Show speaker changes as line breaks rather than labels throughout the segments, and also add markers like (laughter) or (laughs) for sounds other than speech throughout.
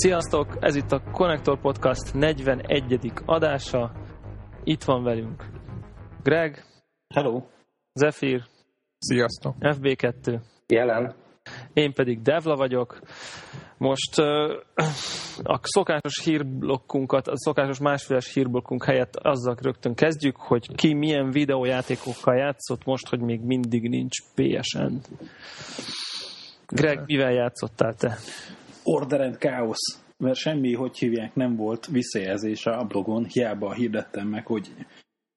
Sziasztok! Ez itt a Connector Podcast 41. adása. Itt van velünk Greg.
Hello.
Zephyr.
Sziasztok.
FB2.
Jelen.
Én pedig Devla vagyok. Most uh, a szokásos hírblokkunkat, a szokásos másféles hírblokkunk helyett azzal rögtön kezdjük, hogy ki milyen videójátékokkal játszott most, hogy még mindig nincs PSN. Greg, mivel játszottál te?
Order and Chaos, mert semmi, hogy hívják, nem volt visszajelzés a blogon, hiába hirdettem meg, hogy,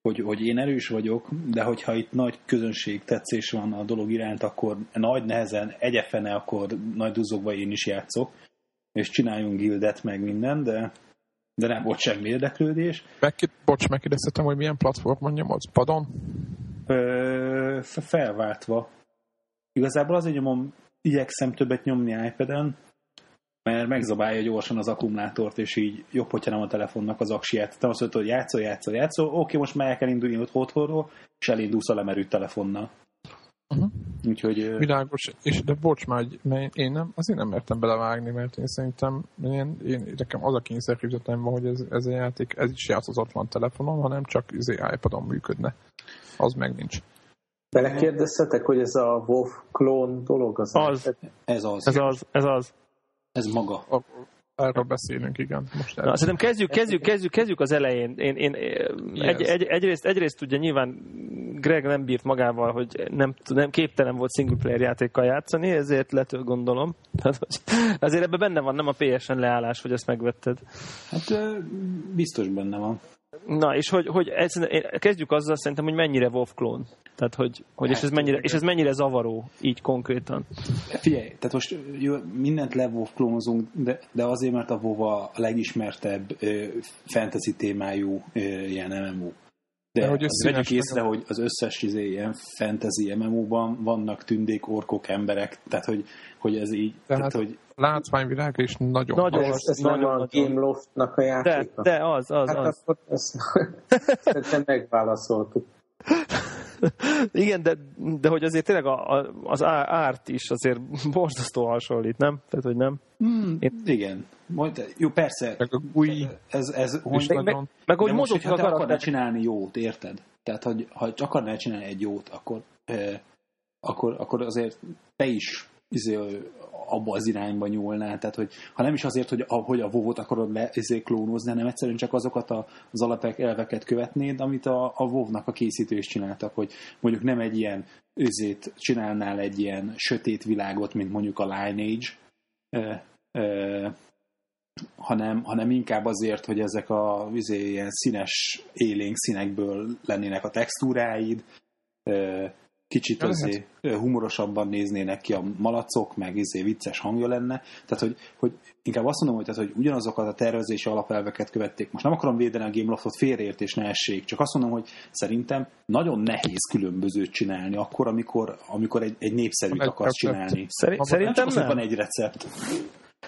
hogy, hogy én erős vagyok, de hogyha itt nagy közönség tetszés van a dolog iránt, akkor nagy nehezen, egyefene, akkor nagy duzzogva én is játszok, és csináljunk gildet, meg minden, de, de nem volt semmi érdeklődés.
Meg, bocs, megkérdeztetem, hogy milyen platformon nyomodsz? Padon?
Ö, felváltva. Igazából azért nyomom, igyekszem többet nyomni iPad-en, mert megzabálja gyorsan az akkumulátort, és így jobb, hogyha nem a telefonnak az aksiját. Te azt mondod, hogy játszol, játszol, játszol, oké, most már el kell indulni ott otthonról, és elindulsz a lemerült telefonnal.
Uh-huh.
Úgyhogy...
Világos, és de bocs már, mert én nem, azért nem mertem belevágni, mert én szerintem én, én, nekem az a kényszerképzetem van, hogy ez, ez a játék, ez is játszatlan telefonon, hanem csak izé iPadon működne. Az meg nincs.
Belekérdeztetek, hogy ez a WoW klón dolog az?
Az.
Ez az.
Ez az, ez az.
Ez maga.
A, erről beszélünk, igen.
Most Na, szerintem kezdjük, kezdjük, kezdjük, kezdjük az elején. Én, én, egy, egy, egyrészt, egyrészt ugye nyilván Greg nem bírt magával, hogy nem, nem képtelen volt single player játékkal játszani, ezért letől gondolom. azért ebben benne van, nem a PSN leállás, hogy ezt megvetted.
Hát biztos benne van.
Na, és hogy, hogy ez, kezdjük azzal szerintem, hogy mennyire WoW klón. Tehát, hogy, hogy és, ez mennyire, és ez mennyire zavaró, így konkrétan.
Figyelj, tehát most jó, mindent WoW klónozunk, de, de azért, mert a WoW a legismertebb ö, fantasy témájú ö, ilyen MMO. De, de hogy vegyük észre, hogy az összes izé, ilyen fantasy MMO-ban vannak tündék, orkok, emberek, tehát hogy, hogy ez így...
Tehát, tehát hogy látványvilág és nagyon...
Nagyon,
ez, ez nagyon, nem a Game Loftnak a játéka?
De, de az, az, hát az.
Akkor ezt megválaszoltuk. (laughs)
Igen, de, de hogy azért tényleg a, a, az árt is azért borzasztó hasonlít, nem? Tehát, hogy nem?
Mm, Én... Igen. Majd, jó, persze.
Meg a új...
Ez, ez, hogy,
meg, nagyon... meg, hogy mozog
a karakter... akarnál csinálni jót, érted? Tehát, hogy ha akarnál csinálni egy jót, akkor, eh, akkor, akkor azért te is izé, abba az irányba nyúlnál. Tehát, hogy ha nem is azért, hogy a, hogy a vovot akarod le izé, klónozni, hanem egyszerűen csak azokat a, az alapek elveket követnéd, amit a, a vovnak a készítő is csináltak, hogy mondjuk nem egy ilyen üzét csinálnál egy ilyen sötét világot, mint mondjuk a Lineage, e, e, hanem, hanem inkább azért, hogy ezek a izé, ilyen színes élénk színekből lennének a textúráid, kicsit azért humorosabban néznének ki a malacok, meg izé vicces hangja lenne. Tehát, hogy, hogy inkább azt mondom, hogy, tehát, hogy ugyanazokat a tervezési alapelveket követték. Most nem akarom védeni a Gameloftot félreértés ne essék, csak azt mondom, hogy szerintem nagyon nehéz különbözőt csinálni akkor, amikor, amikor egy, egy népszerűt akarsz csinálni.
Szerintem nem.
van egy recept.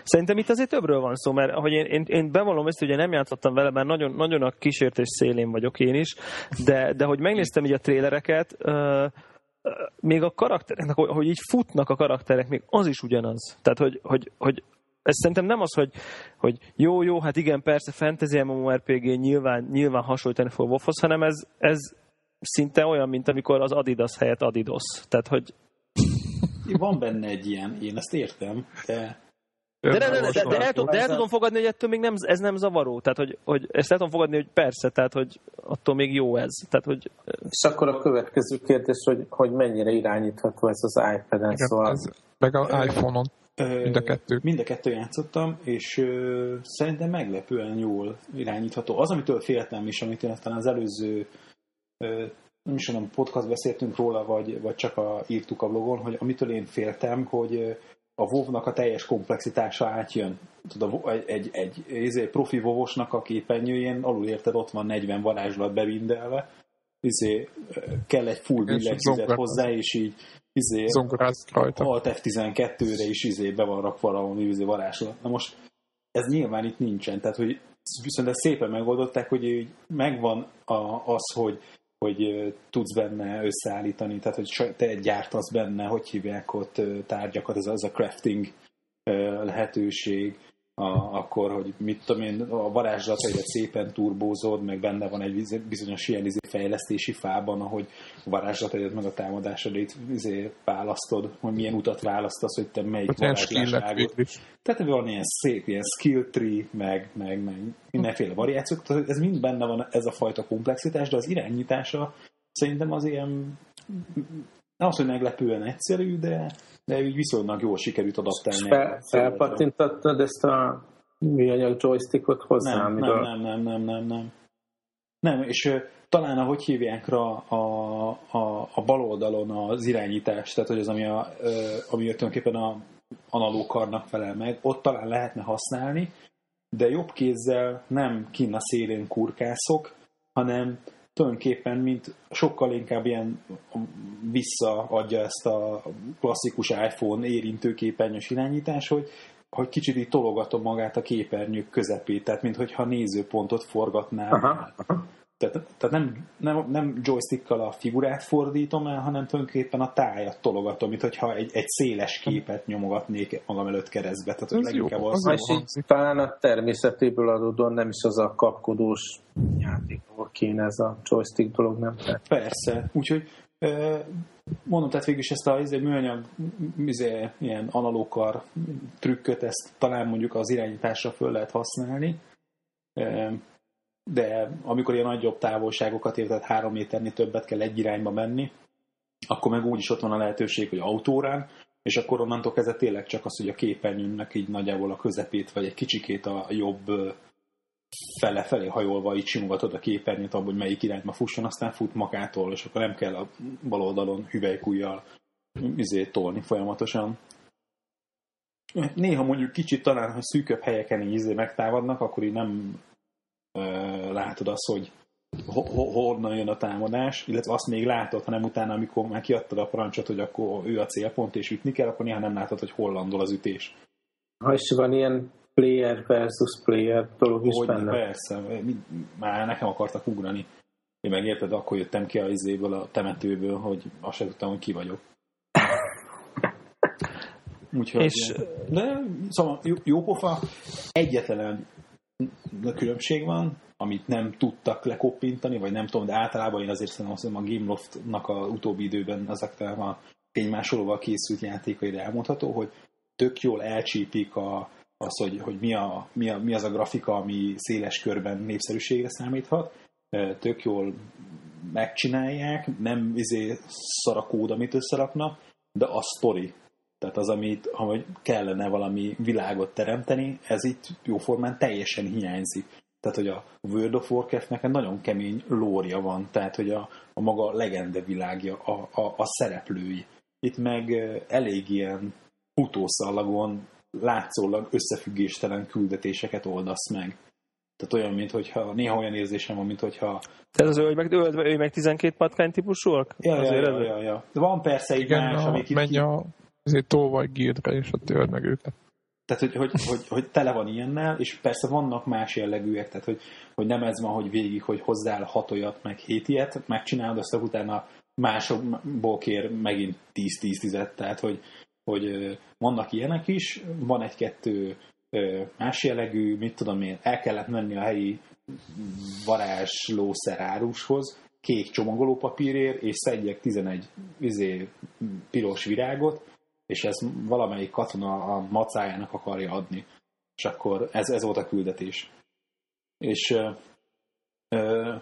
Szerintem itt azért többről van szó, mert ahogy én, én, én bevallom ezt, hogy nem játszottam vele, mert nagyon, nagyon a kísértés szélén vagyok én is, de, de hogy megnéztem így a trélereket, uh, még a karakterek, hogy így futnak a karakterek, még az is ugyanaz. Tehát, hogy, hogy, hogy ez szerintem nem az, hogy, hogy jó, jó, hát igen, persze, fantasy MMORPG nyilván, nyilván hasonlítani fog WoW-hoz, hanem ez, ez szinte olyan, mint amikor az Adidas helyett Adidas. Tehát, hogy...
Van benne egy ilyen, én ezt értem, de
de, de, de, de, de, el, de el tudom fogadni, hogy ettől még nem, ez nem zavaró. Tehát, hogy, hogy ezt el tudom fogadni, hogy persze, tehát, hogy attól még jó ez. Tehát, hogy...
És akkor a következő kérdés, hogy, hogy mennyire irányítható ez az iPad-en, szóval... Ez,
meg az iPhone-on. Mind a kettő.
Mind a kettő játszottam, és ö, szerintem meglepően jól irányítható. Az, amitől féltem is, amit én aztán az előző ö, nem is tudom, podcast beszéltünk róla, vagy, vagy csak a, írtuk a blogon, hogy amitől én féltem, hogy a wow a teljes komplexitása átjön. Tudod, egy, egy, egy, egy profi vovosnak a képernyőjén alul érted, ott van 40 varázslat bevindelve, izé, kell egy full billegzizet hozzá, és így izé, Alt F12-re is izé be van rakva valami izé varázslat. Na most ez nyilván itt nincsen, tehát hogy viszont ezt szépen megoldották, hogy így megvan a, az, hogy hogy tudsz benne összeállítani, tehát hogy te gyártasz benne, hogy hívják ott tárgyakat, ez az a crafting lehetőség, a, akkor, hogy mit tudom én, a varázslataidat szépen turbózod, meg benne van egy bizonyos ilyen izé fejlesztési fában, ahogy a varázslataidat meg a támadásodét izé választod, hogy milyen utat választasz, hogy te melyik varázsláságot. Tehát van ilyen szép, ilyen skill tree, meg, meg, meg mindenféle variációk, tehát ez mind benne van ez a fajta komplexitás, de az irányítása szerintem az ilyen nem az, hogy meglepően egyszerű, de, de így viszonylag jól sikerült adaptálni.
Fel, felpattintottad ezt a műanyag joystickot hozzá?
Nem, nem, nem, nem, nem, nem, nem. Nem, és uh, talán ahogy hívják rá a, a, a bal oldalon az irányítás, tehát hogy az, ami, a, uh, ami tulajdonképpen a analóg karnak felel meg, ott talán lehetne használni, de jobb kézzel nem kinn a szélén kurkászok, hanem tulajdonképpen mint sokkal inkább ilyen visszaadja ezt a klasszikus iPhone érintőképernyős irányítás, hogy, hogy kicsit így tologatom magát a képernyők közepét, tehát mintha nézőpontot forgatnám. Aha, aha. Tehát, tehát nem, nem, nem joystickkal a figurát fordítom el, hanem tulajdonképpen a tájat tologatom, mint hogyha egy, egy széles képet nyomogatnék magam előtt keresztbe. Tehát
ez leginkább jó, az, az és talán a természetéből adódóan nem is az a kapkodós játékból kéne ez a joystick dolog, nem?
Persze, úgyhogy mondom, tehát végül is ezt a izé, műanyag izé, ilyen analókar trükköt, ezt talán mondjuk az irányításra föl lehet használni de amikor ilyen nagyobb távolságokat ér, tehát három méternél többet kell egy irányba menni, akkor meg úgyis ott van a lehetőség, hogy autórán, és akkor onnantól kezdve tényleg csak az, hogy a képernyőnek így nagyjából a közepét, vagy egy kicsikét a jobb fele-felé hajolva így simogatod a képernyőt abban, hogy melyik irányba fusson, aztán fut magától, és akkor nem kell a bal oldalon hüvelykújjal izét tolni folyamatosan. Néha mondjuk kicsit talán, ha szűköbb helyeken így izé megtámadnak, akkor így nem látod azt, hogy honnan jön a támadás, illetve azt még látod, hanem utána, amikor már kiadtad a parancsot, hogy akkor ő a célpont és ütni kell, akkor néha nem látod, hogy hol landol az ütés.
Ha is van ilyen player versus player dolog is
hogy benne. Persze, már nekem akartak ugrani. Én megérted, akkor jöttem ki a izéből, a temetőből, hogy azt sem tudtam, hogy ki vagyok. (laughs) Úgyhogy, és... de szóval jó, jó pofa, egyetlen különbség van, amit nem tudtak lekoppintani, vagy nem tudom, de általában én azért szerintem a Gameloft-nak a utóbbi időben ezekkel a fénymásolóval készült játékaira elmondható, hogy tök jól elcsípik a, az, hogy, hogy mi, a, mi, a, mi az a grafika, ami széles körben népszerűségre számíthat, tök jól megcsinálják, nem izé szarakód, amit összeraknak, de a sztori, tehát az, amit ha kellene valami világot teremteni, ez itt jóformán teljesen hiányzik. Tehát, hogy a World of Warcraft-nek nagyon kemény lória van, tehát, hogy a, a maga legende világja, a, a, a szereplői. Itt meg elég ilyen utószallagon látszólag összefüggéstelen küldetéseket oldasz meg. Tehát olyan, mintha néha olyan érzésem van, mintha...
Tehát az ő meg, ő meg 12 patkány típusúak?
Ja, ja, ja, ja, ja, De van persze egy Igen, más, amik
itt... a ezért tolvaj gírre, és ott tőled meg őket.
Tehát, hogy, hogy, hogy, hogy tele van ilyennel, és persze vannak más jellegűek, tehát, hogy, hogy nem ez van, hogy végig, hogy hozzál hat olyat, meg hét ilyet, megcsinálod, azt utána másokból kér megint 10-10-10-et, tehát, hogy, hogy vannak ilyenek is, van egy-kettő más jellegű, mit tudom én, el kellett menni a helyi varázs árushoz, kék csomagolópapírért, és szedjek 11 izé, piros virágot, és ez valamelyik katona a macájának akarja adni. És akkor ez, ez volt a küldetés. És ö,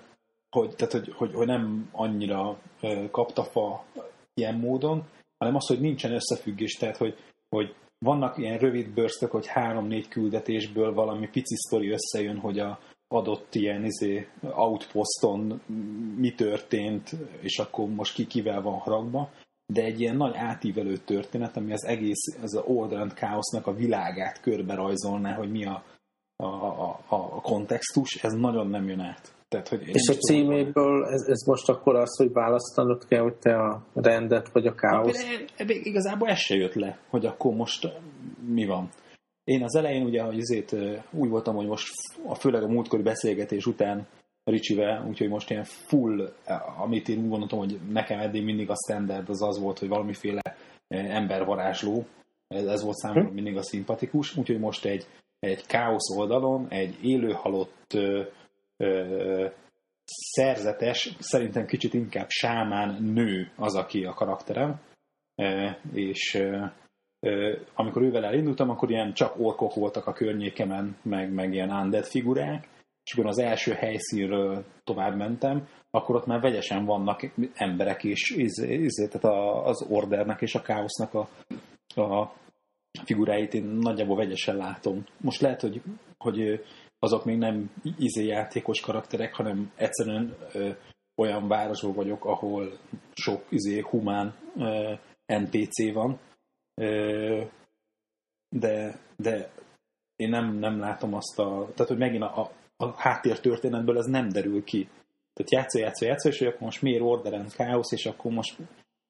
hogy, tehát, hogy, hogy, hogy nem annyira kapta fa ilyen módon, hanem az, hogy nincsen összefüggés, tehát hogy, hogy vannak ilyen rövid bőrztök, hogy három-négy küldetésből valami pici sztori összejön, hogy a adott ilyen izé, outposton mi történt, és akkor most ki kivel van haragba, de egy ilyen nagy átívelő történet, ami az egész, az a Old Chaosnak a világát körbe rajzolná, hogy mi a, a, a, a kontextus, ez nagyon nem jön át. Tehát, hogy
és a címéből ez, ez most akkor az, hogy választanod kell, hogy te a rendet vagy a káoszt?
Igazából ez se jött le, hogy akkor most mi van. Én az elején ugye, hogy azért úgy voltam, hogy most a, főleg a múltkori beszélgetés után Ricsivel, úgyhogy most ilyen full, amit én úgy gondoltam, hogy nekem eddig mindig a standard az az volt, hogy valamiféle embervarázsló, ez, ez volt számomra hm. mindig a szimpatikus, úgyhogy most egy egy káosz oldalon egy élő halott szerzetes, szerintem kicsit inkább sámán nő az, aki a karakterem, és amikor ővel elindultam, akkor ilyen csak orkok voltak a környékemen, meg, meg ilyen undead figurák, és akkor az első helyszínről tovább mentem, akkor ott már vegyesen vannak emberek is, izé, izé, tehát az ordernek és a káosznak a, a figuráit én nagyjából vegyesen látom. Most lehet, hogy, hogy azok még nem izé játékos karakterek, hanem egyszerűen ö, olyan városban vagyok, ahol sok izé humán ö, NPC van, ö, de, de én nem, nem látom azt a... Tehát, hogy megint a, a, a háttér történetből ez nem derül ki. Tehát játszó, játszó, játszó, és hogy akkor most miért orderen káosz, és akkor most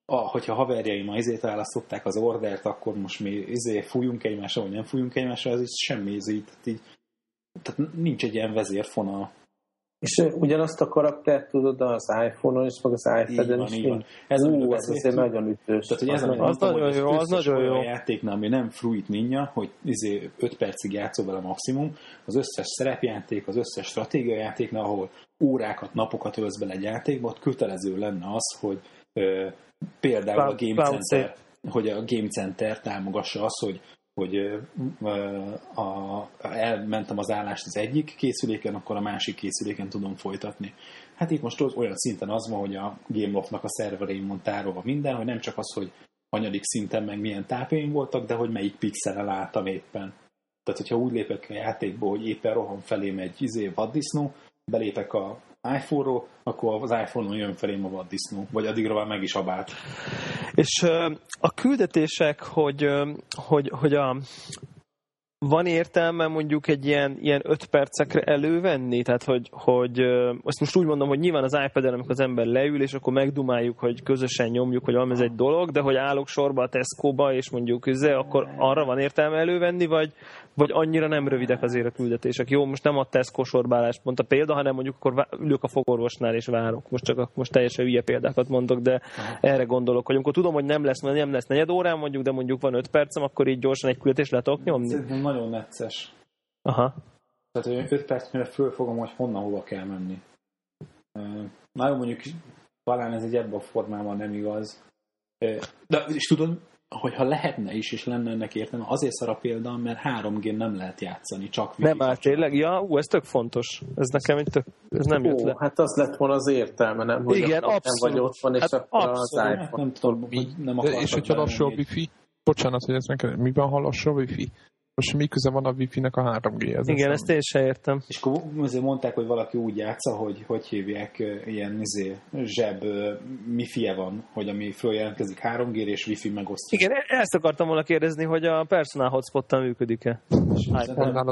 a, hogyha haverjaim a izét választották az ordert, akkor most mi izé fújunk egymásra, vagy nem fújunk egymásra, ez így semmi izé, tehát így tehát nincs egy ilyen vezérfonal.
És ugyanazt a karaktert tudod az iPhone-on is, meg az iPad-en is. Van. Ez Ú, ez azért nagyon ütős.
Tehát, hogy ez az, az, nagyon jó, az nagyon jó. játéknál, ami nem Fruit Ninja, hogy izé 5 percig játszol vele maximum, az összes szerepjáték, az összes stratégiajátéknál, ahol órákat, napokat ölsz bele egy játékba, ott kötelező lenne az, hogy ö, például a Game Center, hogy a Game Center támogassa azt, hogy hogy a, a, elmentem az állást az egyik készüléken, akkor a másik készüléken tudom folytatni. Hát itt most olyan szinten az van, hogy a Gameloft-nak a szerverén van tárolva minden, hogy nem csak az, hogy hanyadik szinten meg milyen tápjaim voltak, de hogy melyik pixelen álltam éppen. Tehát, hogyha úgy lépek a játékból, hogy éppen rohan felém egy izé vaddisznó, belépek a iPhone-ról, akkor az iPhone-on jön felém a vaddisznó, vagy addigra már meg is abált.
És a küldetések, hogy, hogy, hogy a, van értelme mondjuk egy ilyen, ilyen öt percekre elővenni? Tehát, hogy, hogy azt most úgy mondom, hogy nyilván az iPad-en, amikor az ember leül, és akkor megdumáljuk, hogy közösen nyomjuk, hogy ez egy dolog, de hogy állok sorba a Tesco-ba, és mondjuk üze, akkor arra van értelme elővenni, vagy, vagy annyira nem rövidek azért a küldetések. Jó, most nem a Tesco sorbálás pont a példa, hanem mondjuk akkor ülök a fogorvosnál és várok. Most csak a, most teljesen hülye példákat mondok, de erre gondolok, hogy amikor tudom, hogy nem lesz, nem lesz negyed órán mondjuk, de mondjuk van öt percem, akkor így gyorsan egy küldetést le tudok nyomni.
Nagyon necces.
Aha.
Tehát, hogy öt perc mire fölfogom, hogy honnan hova kell menni. Nagyon mondjuk talán ez egy ebben a formában nem igaz. De és tudod, hogyha lehetne is, és lenne ennek értelme, azért szar a példa, mert 3G nem lehet játszani, csak
Nem, már tényleg, ja, ú, ez tök fontos. Ez nekem egy tök, ez nem jött le.
hát az lett volna az értelme, nem? Hogy
Igen, abszolút.
Nem vagy ott van, és hát akkor
abszolút.
az iPhone.
Nem tudom, hogy nem
És hogyha lassú a wifi, bocsánat, hogy ez meg, miben lassú a wifi? Most mi köze van a Wi-Fi-nek a 3G-hez?
Igen, ezt én sem értem.
És akkor azért mondták, hogy valaki úgy játsza, hogy hogy hívják, ilyen izé, zseb mi fie van, hogy ami följelentkezik 3G és Wi-Fi megosztás.
Igen, e- ezt akartam volna kérdezni, hogy a personal hotspot működik-e?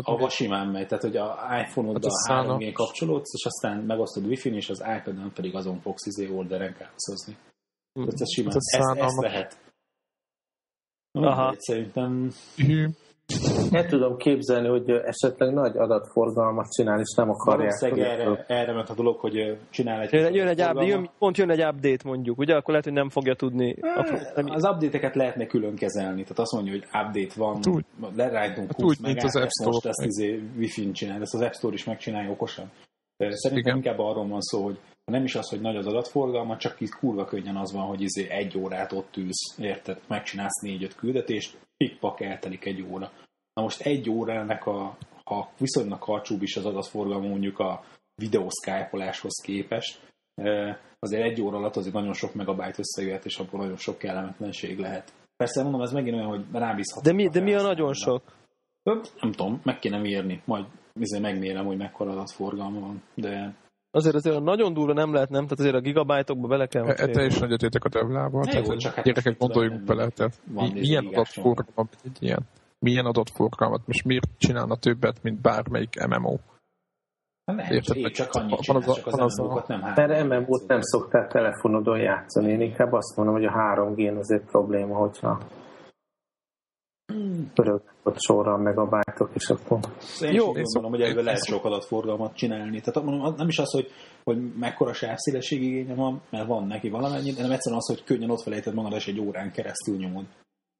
A simán megy, tehát hogy a iPhone-oddal hát 3G kapcsolódsz, és aztán megosztod Wi-Fi-n, és az iPad-en pedig azon fogsz izé orderen káoszozni. Hmm. Tehát ez simán, hát ez, ez lehet. Aha. Szerintem...
El tudom képzelni, hogy esetleg nagy adatforgalmat csinál, és nem akarják.
Valószínűleg erre, erre ment a dolog, hogy csinál egy...
Jön, jön egy update, jön, pont jön egy update mondjuk, ugye? Akkor lehet, hogy nem fogja tudni.
Az update-eket lehetne külön kezelni. Tehát azt mondja, hogy update van,
úgy,
lerájtunk 20 hát megát, az App Store. most ezt izé, Wi-Fi-n csinál, ezt az App Store is megcsinálja okosan. Szerintem Igen. inkább arról van szó, hogy nem is az, hogy nagy az adatforgalma, csak itt kurva könnyen az van, hogy izé egy órát ott ülsz, érted, megcsinálsz négy-öt küldetést, pikpak eltelik egy óra. Na most egy órának a, ha viszonylag karcsúbb is az adatforgalom mondjuk a videószkájpoláshoz képest, azért egy óra alatt azért nagyon sok megabájt összejöhet, és abból nagyon sok kellemetlenség lehet. Persze mondom, ez megint olyan, hogy rábízható.
De mi, de mi a nagyon sok?
Nem tudom, meg kéne mérni, majd azért megmérem, hogy mekkora adatforgalma van, de
Azért azért nagyon durva nem lehet, nem? Tehát azért a gigabájtokba bele kell
e, Te is nagyot értek a devlával. Tehát hát gyerekek gondoljuk bele, tehát milyen adatforgalma egy ilyen milyen adott forgalmat, most miért csinálna többet, mint bármelyik MMO?
Nem, Érted, én csak annyit van az, az, az MMO-kat nem
Mert MMO-t nem szoktál telefonodon játszani. Én inkább azt mondom, hogy a 3G azért probléma, hogyha pörög ott sorra meg a bájtok, és akkor...
Én Jó, én gondolom, hogy ebből lehet sok adatforgalmat csinálni. Tehát mondom, nem is az, hogy, hogy mekkora sávszélesség igénye van, mert van neki valamennyi, de nem egyszerűen az, hogy könnyen ott felejted magad, és egy órán keresztül nyomod.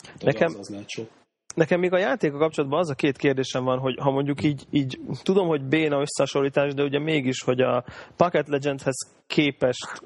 Tehát
Nekem,
az, az lehet sok.
Nekem még a játéka kapcsolatban az a két kérdésem van, hogy ha mondjuk így, így tudom, hogy béna összehasonlítás, de ugye mégis, hogy a Pocket Legendhez képest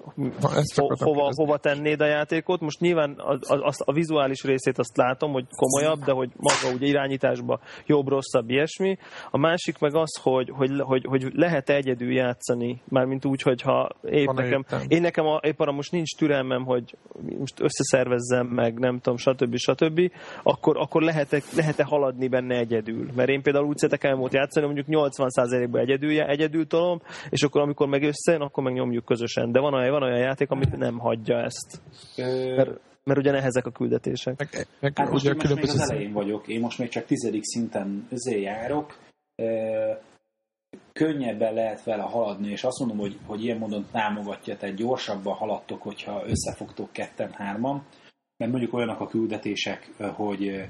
ho, hova, hova tennéd a játékot. Most nyilván a, a, a, vizuális részét azt látom, hogy komolyabb, de hogy maga ugye irányításba jobb, rosszabb, ilyesmi. A másik meg az, hogy, hogy, hogy, hogy lehet egyedül játszani, mármint úgy, hogyha épp Van nekem, én nekem a, épp arra most nincs türelmem, hogy most összeszervezzem meg, nem tudom, stb. stb. Akkor, akkor lehet-e, lehet-e haladni benne egyedül? Mert én például úgy szeretek elmúlt játszani, mondjuk 80%-ban egyedül, egyedül tolom, és akkor amikor meg összejön, akkor meg nyomjuk közösen. De van olyan, van olyan játék, amit nem hagyja ezt. Mert, mert ugye nehezek a küldetések. Meg,
meg hát most, ugye most még az elején vagyok, én most még csak tizedik szinten özé járok, könnyebben lehet vele haladni, és azt mondom, hogy, hogy ilyen módon támogatja, tehát gyorsabban haladtok, hogyha összefogtok ketten-hárman, mert mondjuk olyanak a küldetések, hogy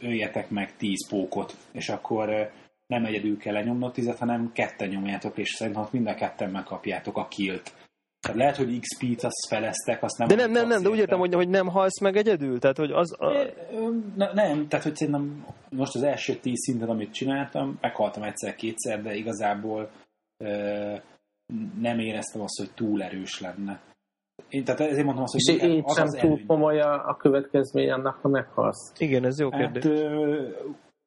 öljetek meg tíz pókot, és akkor nem egyedül kell lenyomnod tizet, hanem ketten nyomjátok, és szerintem mind a ketten megkapjátok a kilt. Tehát lehet, hogy XP-t azt feleztek, azt nem...
De nem, nem, nem, de úgy értem, hogy, hogy nem halsz meg egyedül? Tehát, hogy az... A...
Ne, nem, tehát, hogy szerintem most az első tíz szinten, amit csináltam, meghaltam egyszer-kétszer, de igazából ö, nem éreztem azt, hogy túl erős lenne. Én, tehát ezért mondtam azt, hogy...
És így az sem az túl előny. komoly a, a következmény annak, ha meghalsz.
Igen, ez jó hát, kérdés. Hát, ö,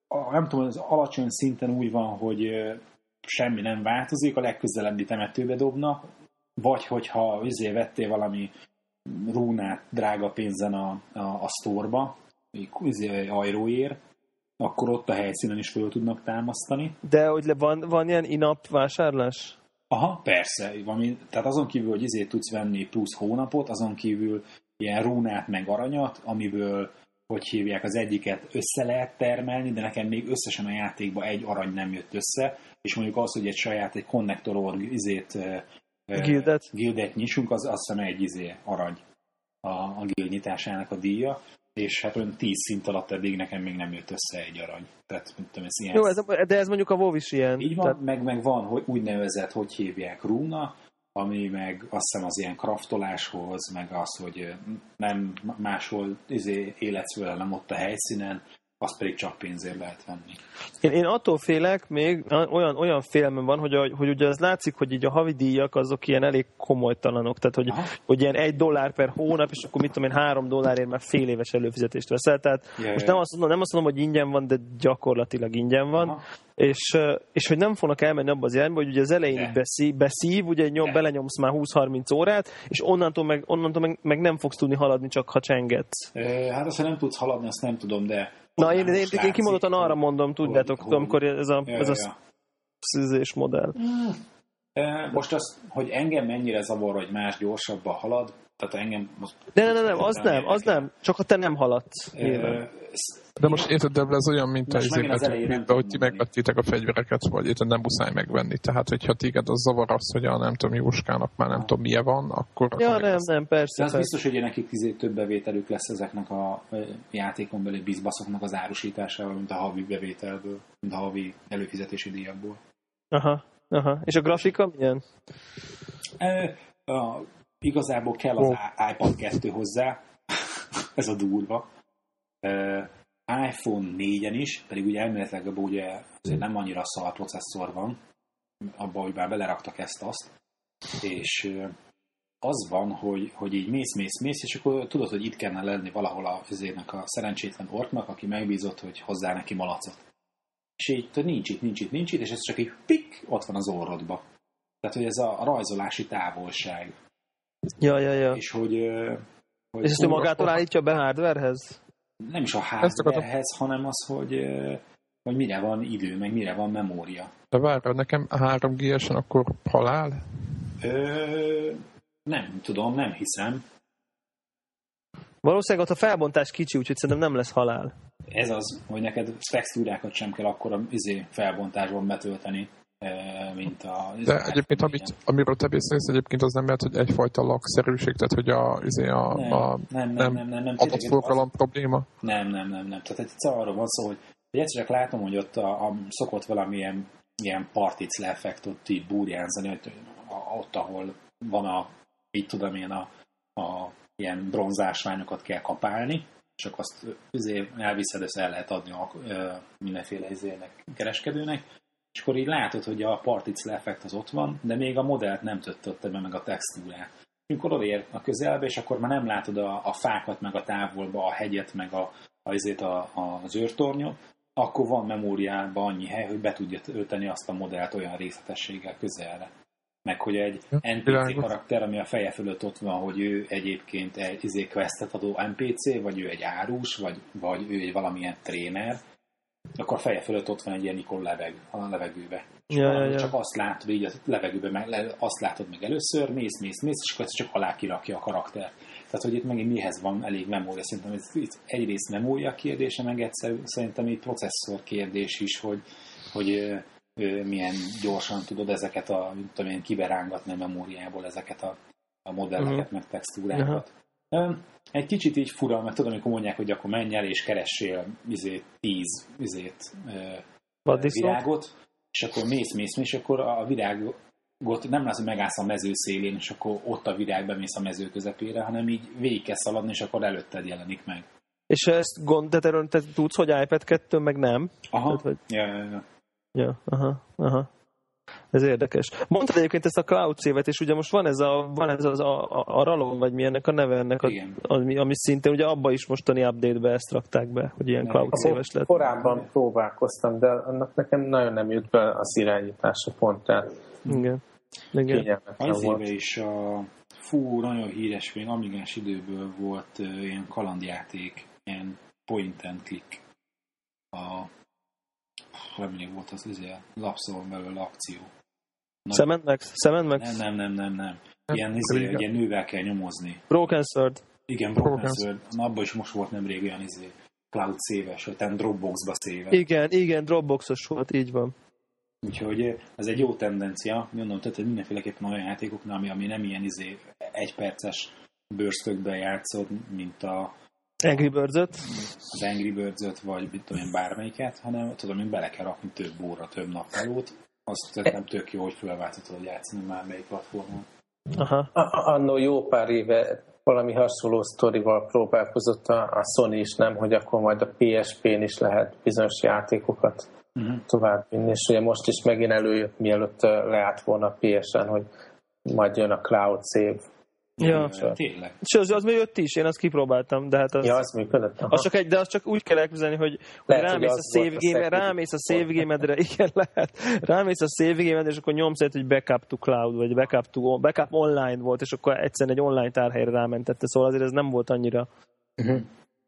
a, nem tudom, az alacsony szinten úgy van, hogy semmi nem változik, a legközelebbi temetőbe dobnak, vagy hogyha izé vettél valami rúnát drága pénzen a, a, a sztorba, izé, ajróér, akkor ott a helyszínen is föl tudnak támasztani.
De hogy le van, van ilyen inap vásárlás?
Aha, persze. Van, tehát azon kívül, hogy izé tudsz venni plusz hónapot, azon kívül ilyen rúnát meg aranyat, amiből hogy hívják, az egyiket össze lehet termelni, de nekem még összesen a játékban egy arany nem jött össze, és mondjuk az, hogy egy saját, egy connector izét,
gildet.
gildet nyissunk, az azt hiszem egy izé arany a, a guild nyitásának a díja, és hát olyan tíz szint alatt eddig nekem még nem jött össze egy arany. Tehát, tudom, ez ilyen...
Jó, ez, de ez mondjuk a WoW is ilyen.
Így van, tehát... meg, meg van hogy úgynevezett, hogy hívják rúna, ami meg azt hiszem az ilyen kraftoláshoz, meg az, hogy nem máshol izé, életsz vele, nem ott a helyszínen, azt pedig csak pénzért lehet venni.
Én, én attól félek még, olyan, olyan félmem van, hogy, a, hogy ugye az látszik, hogy így a havidíjak azok ilyen elég komolytalanok, tehát hogy, hogy ilyen egy dollár per hónap, és akkor mit tudom én, három dollárért már fél éves előfizetést veszel, tehát yeah, most nem azt, mondom, nem azt mondom, hogy ingyen van, de gyakorlatilag ingyen van, Aha. és, és hogy nem fognak elmenni abba az irányba, hogy ugye az elején beszív, beszív, ugye nyom, belenyomsz már 20-30 órát, és onnantól, meg, onnantól meg, meg nem fogsz tudni haladni, csak ha csengetsz.
Hát azt, nem tudsz haladni, azt nem tudom, de
Na, én, én, én kimondottan arra mondom, tudjátok, amikor ez a, ez a ja. modell.
Most az, hogy engem mennyire zavar, hogy más gyorsabban halad, tehát engem... Most
de nem, nem, nem, az nem, az nem, csak ha te nem haladsz.
De most érted, de ez olyan, mint az, az hogy ti megvettétek a fegyvereket, vagy érted, nem muszáj megvenni. Tehát, hogyha téged az zavar az, hogy a nem tudom, Jóskának már nem tudom milyen van, akkor...
Ja, nem, nem, persze.
De az biztos, hogy nekik izé több bevételük lesz ezeknek a játékon belül bizbaszoknak az árusításával, mint a havi bevételből, mint a havi előfizetési díjakból.
Aha, aha. És a grafika milyen?
E, a, igazából kell az oh. iPad 2 hozzá, (laughs) ez a durva iPhone 4-en is, pedig ugye elméletileg abban ugye azért nem annyira szar processzor van, abban, hogy már beleraktak ezt-azt, és az van, hogy, hogy így mész, mész, mész, és akkor tudod, hogy itt kellene lenni valahol a, azért a szerencsétlen orknak, aki megbízott, hogy hozzá neki malacot. És így nincs itt, nincs itt, nincs itt, és ez csak egy pik, ott van az orrodba. Tehát, hogy ez a, a rajzolási távolság.
Ja, ja, ja.
És hogy...
hogy és ezt ő magától állítja be hardwarehez?
nem is a hardwarehez, hanem az, hogy, hogy mire van idő, meg mire van memória.
De várj, nekem 3 g akkor halál?
Ö, nem tudom, nem hiszem.
Valószínűleg ott a felbontás kicsi, úgyhogy szerintem nem lesz halál.
Ez az, hogy neked textúrákat sem kell akkor a izé felbontásban betölteni mint a...
De egyébként, amit, amiről te beszélsz, egyébként az nem lehet, hogy egyfajta lakszerűség, tehát hogy a, izé a,
nem, a nem, nem, nem, nem, nem,
adatforgalom probléma?
Nem, nem, nem, nem. Tehát egy arról van szó, hogy, hogy egyszer csak látom, hogy ott a, a szokott valamilyen ilyen particle effekt ott így búrjánzani, hogy ott, ahol van a, így tudom én, a, a ilyen bronzásványokat kell kapálni, csak azt azért elviszed, ezt el lehet adni a, mindenféle izének, kereskedőnek, és akkor így látod, hogy a particle effekt az ott van, de még a modellt nem töltötte be meg a textúrát. Amikor odér a közelbe, és akkor már nem látod a, a fákat, meg a távolba, a hegyet, meg a, a, azért a, a, az őrtornyot, akkor van memóriában annyi hely, hogy be tudja tölteni azt a modellt olyan részletességgel közelre. Meg hogy egy NPC karakter, ami a feje fölött ott van, hogy ő egyébként egy izé questet adó NPC, vagy ő egy árus, vagy, vagy ő egy valamilyen tréner, akkor a feje fölött ott van egy ilyen ikon leveg, a levegőbe.
Ja, ja, ja.
Csak azt látod így a levegőbe, meg, azt látod meg először, mész, mész, mész, és akkor ezt csak alá kirakja a karakter. Tehát, hogy itt megint mihez van elég memória. Szerintem ez itt egyrészt memória kérdése, meg egyszer szerintem egy processzor kérdés is, hogy, hogy milyen gyorsan tudod ezeket a, tudom én, kiberángatni a memóriából ezeket a, a modelleket, uh-huh. meg textúrákat. Uh-huh. Egy kicsit így fura, mert tudom, amikor mondják, hogy akkor menj el és keressél izét, tíz izét, virágot, és akkor mész, mész, mész, és akkor a virágot nem lesz, hogy megállsz a mező szélén, és akkor ott a virág bemész a mező közepére, hanem így végig kell szaladni, és akkor előtted jelenik meg.
És ezt gond, te, te tudsz, hogy iPad 2 meg nem?
Aha, Tehát, hogy... ja, ja, ja.
Ja, aha, aha. Ez érdekes. Mondtad egyébként ezt a cloud szévet, és ugye most van ez a, van ez az a, a, a Ralon, vagy mi ennek a neve ennek, a, ami, ami szintén ugye abba is mostani update-be ezt rakták be, hogy ilyen cloud széves lett.
Korábban próbálkoztam, de annak nekem nagyon nem jut be az irányítása pont, tehát
igen. Igen.
Az éve is a fú, nagyon híres, még amigás időből volt ilyen kalandjáték, ilyen point and click. A remélem volt az izé, lapszolon belül akció.
Cement Max?
Nem, nem, nem, nem, nem. Ilyen, izé, ilyen nővel kell nyomozni.
Broken Sword.
Igen, Broken, Broken Sword. Na, abban is most volt nemrég olyan izé, cloud széves, vagy ten Dropbox-ba széves.
Igen, igen, Dropboxos volt, így van.
Úgyhogy ez egy jó tendencia, mondom, tehát mindenféleképpen olyan játékoknál, ami, ami nem ilyen izé egyperces bőrstökben játszod, mint a
Angry birds
az Angry birds vagy mit tudom én, bármelyiket, hanem tudom én, bele kell rakni több óra, több nappalót, azt nem tök jó, hogy felváltatod játszani már melyik platformon.
Aha.
Annó jó pár éve valami hasonló sztorival próbálkozott a, a Sony is, nem, hogy akkor majd a PSP-n is lehet bizonyos játékokat uh-huh. továbbvinni, és ugye most is megint előjött, mielőtt leállt volna a PSN, hogy majd jön a Cloud Save.
Ja, tényleg. És az, az még jött is, én azt kipróbáltam, de hát az...
Ja, az működött.
Az csak egy, de az csak úgy kell elképzelni, hogy, lehet, hogy rámész, hogy a save game, rámész a save game-edre, (laughs) igen, lehet, rámész a save game és akkor nyomsz egy, hogy backup to cloud, vagy backup, to, backup online volt, és akkor egyszerűen egy online tárhelyre rámentette, szóval azért ez nem volt annyira uh-huh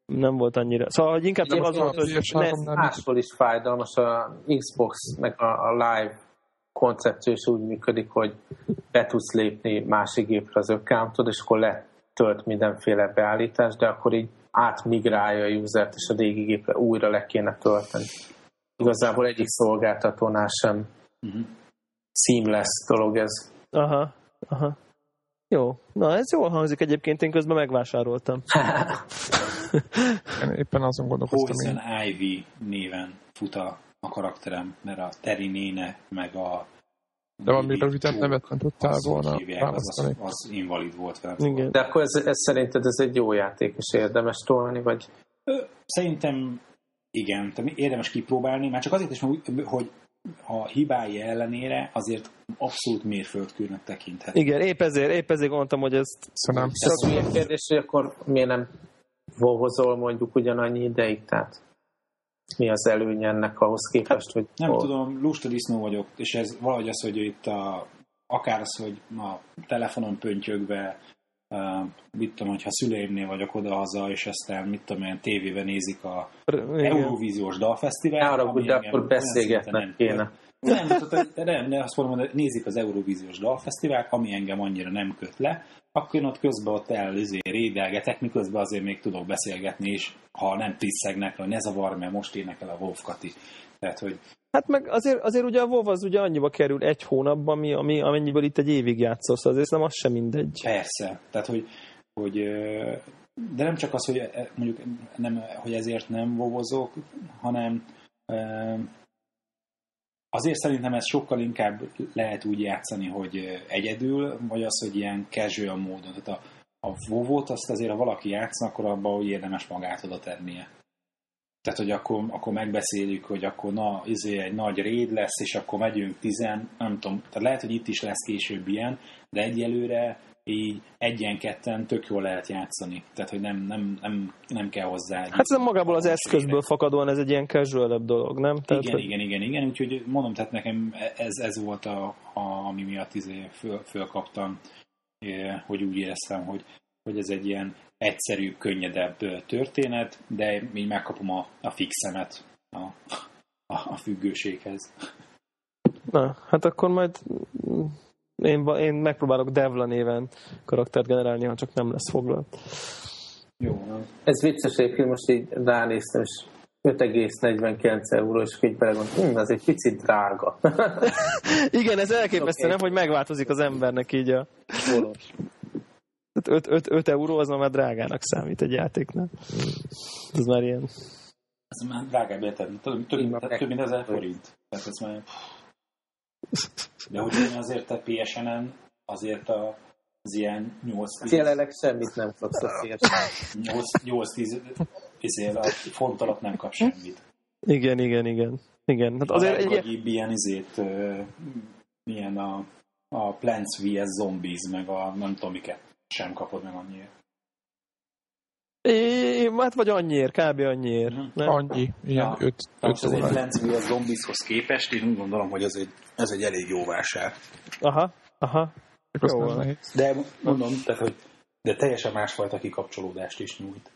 nem volt annyira. Szóval, hogy inkább csak az volt, hogy...
Máshol is fájdalmas, a Xbox meg a, a Live koncepció is úgy működik, hogy be tudsz lépni másik gépre az accountod, és akkor letölt mindenféle beállítás, de akkor így átmigrálja a usert, és a régi gépre újra le kéne tölteni. Igazából egyik szolgáltatónál sem uh-huh. seamless dolog ez.
Aha, aha. Jó, na ez jól hangzik egyébként, én közben megvásároltam. (laughs)
Én éppen azon gondolkoztam.
Poison Ivy néven fut a, a karakterem, mert a Terry néne, meg a
de valami rövidebb nevet nem tudtál volna
választani. Az, az, invalid volt velem.
Igen. De akkor ez, ez szerinted ez egy jó játék, és érdemes tolni, vagy?
Szerintem igen, érdemes kipróbálni, már csak azért is, hogy a hibái ellenére azért abszolút mérföldkőnek tekinthet.
Igen, épp ezért, épp ezért gondoltam, hogy ezt...
Szóval Ez olyan kérdés, hogy akkor miért nem volhozol mondjuk ugyanannyi ideig, tehát mi az előny ennek ahhoz képest, hát, hogy...
Nem hol... tudom, lusta disznó vagyok, és ez valahogy az, hogy itt a, akár az, hogy a telefonon pöntyögve, uh, mit tudom, hogyha szüleimnél vagyok oda-haza, és aztán mit tudom, olyan tévében nézik a. Eurovíziós dalfesztivál.
Arra, de akkor beszélgetnek kéne.
Nem, nem, nem, nem, azt mondom, hogy nézik az Eurovíziós dalfesztivált, ami engem annyira nem köt le, akkor én ott közben ott el izé, rédelgetek, miközben azért még tudok beszélgetni, és ha nem tiszegnek, hogy ne zavar, mert most énekel a Wolf Kati. Tehát, hogy...
Hát meg azért, azért ugye a WoW az ugye annyiba kerül egy hónapban, ami, ami, amennyiből itt egy évig játszol, szóval azért nem az sem mindegy.
Persze, tehát hogy, hogy de nem csak az, hogy mondjuk nem, hogy ezért nem vovozok, hanem Azért szerintem ez sokkal inkább lehet úgy játszani, hogy egyedül, vagy az, hogy ilyen casual módon. Tehát a, a vovót azt azért, ha valaki játszna, akkor abban hogy érdemes magát oda tennie. Tehát, hogy akkor, akkor megbeszéljük, hogy akkor na, izé egy nagy réd lesz, és akkor megyünk tizen, nem tudom, tehát lehet, hogy itt is lesz később ilyen, de egyelőre így egyen-ketten tök jól lehet játszani. Tehát, hogy nem, nem, nem, nem kell hozzá.
Hát ez magából az eszközből fakadóan ez egy ilyen casual dolog, nem?
Tehát, igen, hogy... igen, igen, igen, úgyhogy mondom, tehát nekem ez, ez volt, a, a, ami miatt izé föl, fölkaptam, hogy úgy éreztem, hogy, hogy ez egy ilyen egyszerűbb, könnyedebb történet, de így megkapom a, a fixemet a, a, a függőséghez.
Na, hát akkor majd én, én megpróbálok Devla néven karaktert generálni, ha csak nem lesz foglalt.
Jó. Ez vicces egyébként, most így ránéztem, és 5,49 euró, és így belegondoltam, hm, az egy picit drága. (laughs)
Igen, ez elképesztő, okay. nem, hogy megváltozik az embernek így a... 5, 5, 5 euró az már drágának számít egy játéknál. Ez már ilyen...
Ez már drágább érted, több, több, több mint ezer forint. Tehát ez már... De hogy én azért te PSN-en azért a, az ilyen 8
Jelenleg semmit nem kapsz a
8-10 izé, a font alatt nem kap semmit.
Igen, igen, igen. igen.
Hát azért egy... Vagy ilyen izét, milyen a, a Plants vs. Zombies, meg a nem tudom miket sem kapod meg annyiért.
É, hát vagy annyiért, kb. annyiért.
Mm. Nem? Annyi, ilyen 5
ja. Az egy Plants vs. Zombieshoz képest, én úgy gondolom, hogy ez egy, ez egy elég jó vásár.
Aha, aha.
Jó, de mondom, tehát, hogy de teljesen másfajta kikapcsolódást is nyújt.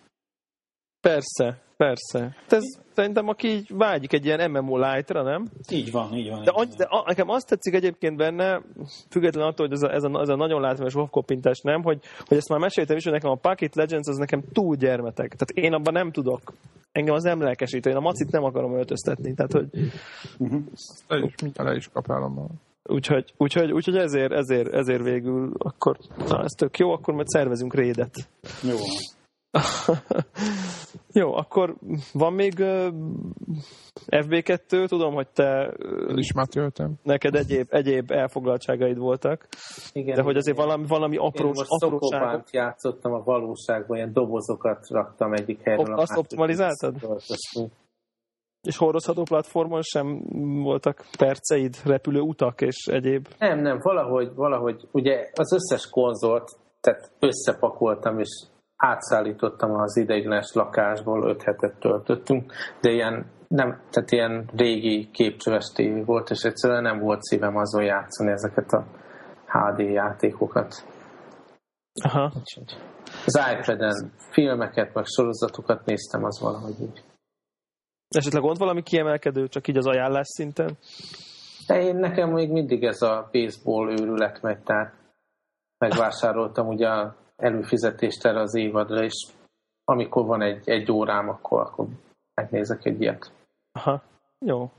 Persze, persze. Hát ez szerintem aki így vágyik egy ilyen MMO light-ra, nem?
Így van, így van.
De, így de a, nekem azt tetszik egyébként benne, függetlenül attól, hogy ez a, ez a, ez a nagyon látványos WoW nem, hogy, hogy ezt már meséltem is, hogy nekem a Pocket Legends az nekem túl gyermetek. Tehát én abban nem tudok. Engem az nem lelkesít, én a macit nem akarom öltöztetni. Tehát, hogy...
Uh-huh. Le is, le is kapálom.
Úgyhogy, úgyhogy, úgyhogy ezért, ezért, ezért végül akkor, na ez tök jó, akkor majd szervezünk rédet.
Jó. (laughs)
Jó, akkor van még uh, FB2, tudom, hogy te
uh, is már töltem.
neked egyéb, egyéb elfoglaltságaid voltak, igen, de hogy azért igen. valami, valami aprós, Én most apróság...
játszottam a valóságban, ilyen dobozokat raktam egyik helyről.
Azt optimalizáltad? És hordozható platformon sem voltak perceid, repülő utak és egyéb?
Nem, nem, valahogy, valahogy ugye az összes konzolt tehát összepakoltam, és átszállítottam az ideiglenes lakásból, öt hetet töltöttünk, de ilyen, nem, tehát ilyen régi képcsöves tévé volt, és egyszerűen nem volt szívem azon játszani ezeket a HD játékokat.
Aha.
Az iPad-en filmeket, meg sorozatokat néztem, az valahogy így.
Esetleg volt valami kiemelkedő, csak így az ajánlás szinten?
De én nekem még mindig ez a baseball őrület megy, tehát megvásároltam ugye a előfizetést erre az évadra, és amikor van egy, egy órám, akkor, akkor megnézek egy ilyet.
Aha, jó.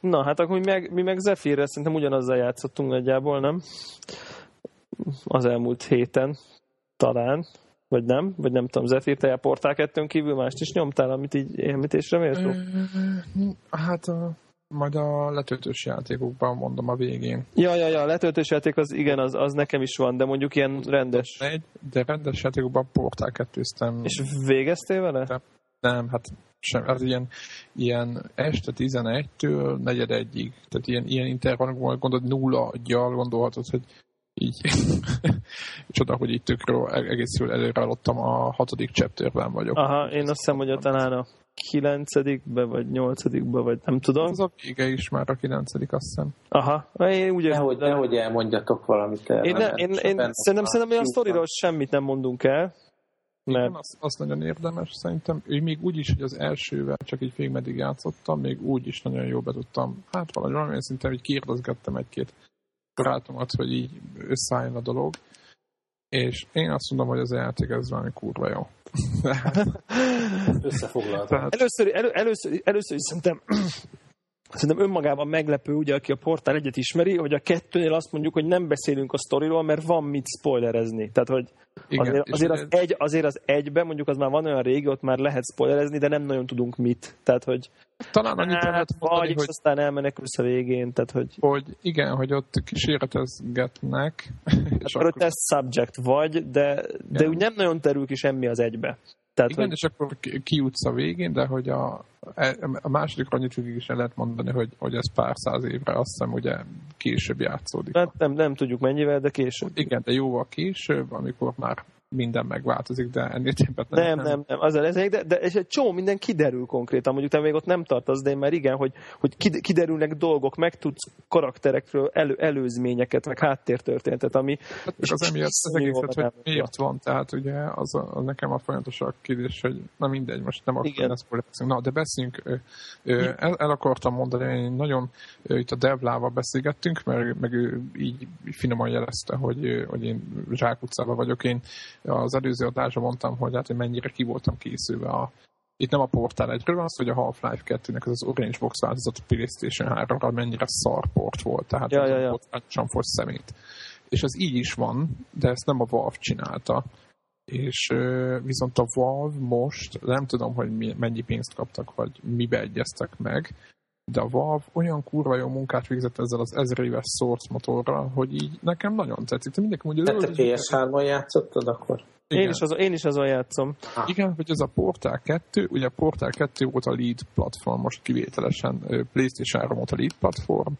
Na, hát akkor mi meg, mi meg Zephyrre szerintem ugyanazzal játszottunk nagyjából, nem? Az elmúlt héten talán, vagy nem, vagy nem tudom, Zephyr, te a Portál 2 kívül mást is nyomtál, amit így említésre méltó?
Hát a majd a letöltős játékokban mondom a végén.
Ja, ja, ja, a letöltős játék az igen, az, az nekem is van, de mondjuk ilyen rendes.
Egy, de rendes játékokban portál kettőztem.
És végeztél vele? De,
nem, hát sem, hát ilyen, ilyen este 11-től negyed egyig, tehát ilyen, ilyen intervallumban gondolod nulla gyal gondolhatod, hogy így (laughs) csoda, hogy itt tökről egész jól előre a hatodik chapterben vagyok.
Aha, én azt hiszem, hogy a talán a kilencedikbe, vagy nyolcadikbe, vagy nem tudom.
Az a vége is már a kilencedik, azt hiszem.
Aha, én úgy
nehogy, de... nehogy elmondjatok valamit
erre. Én, ne, én, én szerintem, szerintem a sztoriról semmit nem mondunk el.
Mert... Igen, az, az nagyon érdemes szerintem. Ő még úgy is, hogy az elsővel csak így félig meddig játszottam, még úgy is nagyon jó be tudtam. Hát valahogy valamilyen szinten, hogy kérdezgettem egy-két barátomat, hogy így összeálljon a dolog. És én azt mondom, hogy az játék ez valami kurva jó.
Összefoglaltam.
Először, elő, először, először is szerintem szerintem önmagában meglepő, ugye, aki a portál egyet ismeri, hogy a kettőnél azt mondjuk, hogy nem beszélünk a sztoriról, mert van mit spoilerezni. Tehát, hogy
Igen,
azért, azért, az
ez-
egy, azért az egyben, mondjuk az már van olyan régi, ott már lehet spoilerezni, de nem nagyon tudunk mit. Tehát, hogy
Talán annyit
hát,
lehet
vagy,
mondani,
és
hogy,
aztán elmenekülsz a végén, tehát, hogy
hogy igen, hogy ott kísérletezgetnek, (laughs) és
akkor a test subject vagy, de, de úgy nem nagyon terül ki semmi az egybe. Tehát,
Igen,
hogy,
és akkor ki- kijutsz a végén, de hogy a, a második annyit is el lehet mondani, hogy, hogy ez pár száz évre azt hiszem ugye később játszódik.
hát nem, nem tudjuk mennyivel, de később.
Igen, de jóval később, amikor már minden megváltozik, de ennél többet
Nem, nem, nem, az a lezeg, de, de és egy csomó minden kiderül konkrétan, mondjuk te még ott nem tartasz, de én már igen, hogy, hogy kid- kiderülnek dolgok, megtudsz karakterekről elő, előzményeket, meg háttértörténetet, ami
Hát
és-
az emiatt az egészet, hogy miért van, tehát ugye az, a, az nekem a folyamatos a kérdés, hogy na mindegy, most nem akarok ezt beszélni. Na, de beszéljünk, el, el akartam mondani, én nagyon itt a Devlával beszélgettünk, mert meg ő így finoman jelezte, hogy, hogy én zsákutcában vagyok. Én az előző adásban mondtam, hogy hát én mennyire ki voltam készülve a itt nem a Portál 1 van az, hogy a Half-Life 2-nek az, az Orange Box változat a PlayStation 3-ra mennyire szarport volt, tehát
Ja, ja, ja.
fogy szemét. És ez így is van, de ezt nem a Valve csinálta. És viszont a Valve most, nem tudom, hogy mi, mennyi pénzt kaptak, vagy mibe egyeztek meg, de a Valve olyan kurva jó munkát végzett ezzel az ezer éves Source motorral, hogy így nekem nagyon tetszik. Te mindenki mondja,
Te, te
hogy
PS3-on játszottad akkor?
én is, azon, én is azon játszom.
igen, hogy ez a Portal 2, ugye a Portal 2 volt a lead platform, most kivételesen PlayStation 3 volt a lead platform,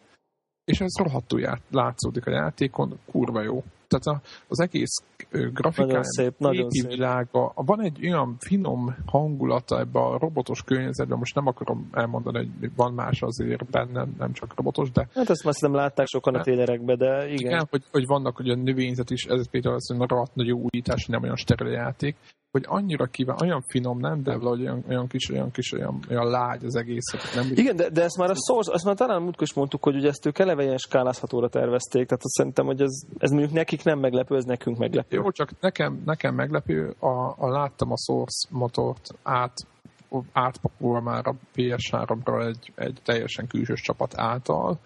és ez rohadtul ját, látszódik a játékon, kurva jó. Tehát a, az egész ö, grafikája,
Nagyon szép, nagyon szép.
világa, van egy olyan finom hangulata ebbe a robotos környezetben, most nem akarom elmondani, hogy van más azért benne, nem csak robotos, de
Hát ezt már szerintem látták sokan a télerekbe, de igen.
igen, igen hogy, hogy vannak ugye növényzet is, ez például az, hogy rohadt nagy újítás, nem olyan steril játék, hogy annyira kíván, olyan finom, nem, de valahogy olyan, olyan kis, olyan kis, olyan, olyan lágy az egész. Nem,
Igen, de, de ezt már a Source, azt már talán múltkor is mondtuk, hogy ugye ezt ők eleve ilyen skálázhatóra tervezték, tehát azt szerintem, hogy ez, ez mondjuk nekik nem meglepő, ez nekünk meglepő.
Jó, csak nekem, nekem meglepő, a, a láttam a Source motort át, átpakolva már a PS3-ra egy, egy teljesen külsős csapat által,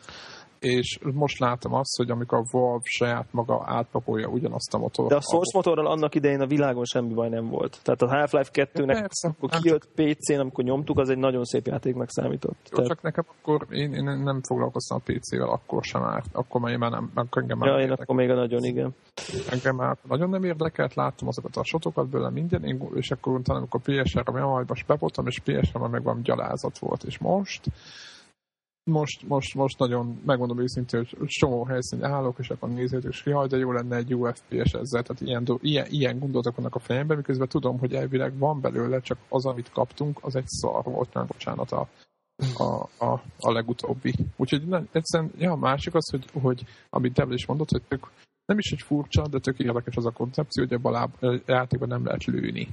és most látom azt, hogy amikor a Valve saját maga átpakolja ugyanazt a motort.
De a Source motorral annak idején a világon semmi baj nem volt. Tehát a Half-Life 2-nek,
Persze,
amikor
nem
kijött PC-n, amikor nyomtuk, az egy nagyon szép játéknak számított.
Jó,
Tehát,
csak nekem akkor én, én nem foglalkoztam a PC-vel, akkor sem már, akkor már én már nem, akkor engem már
ja, én akkor még a nagyon, igen.
engem már nagyon nem érdekelt, láttam azokat a sotokat belőle minden, én, és akkor utána, amikor PS-re jaj, most bevoltam, és PS-re meg valami gyalázat volt, és most most, most, most nagyon megmondom őszintén, hogy csomó helyszínen állok, és akkor nézhetek, és jaj, de jó lenne egy jó FPS ezzel, tehát ilyen, ilyen, ilyen gondolatok vannak a fejemben, miközben tudom, hogy elvileg van belőle, csak az, amit kaptunk, az egy szar volt, nem bocsánat, a, a, a, a legutóbbi. Úgyhogy nem, egyszerűen, ja, a másik az, hogy, hogy amit Devil is mondott, hogy tök, nem is egy furcsa, de tök érdekes az a koncepció, hogy ebben a láb, játékban nem lehet lőni.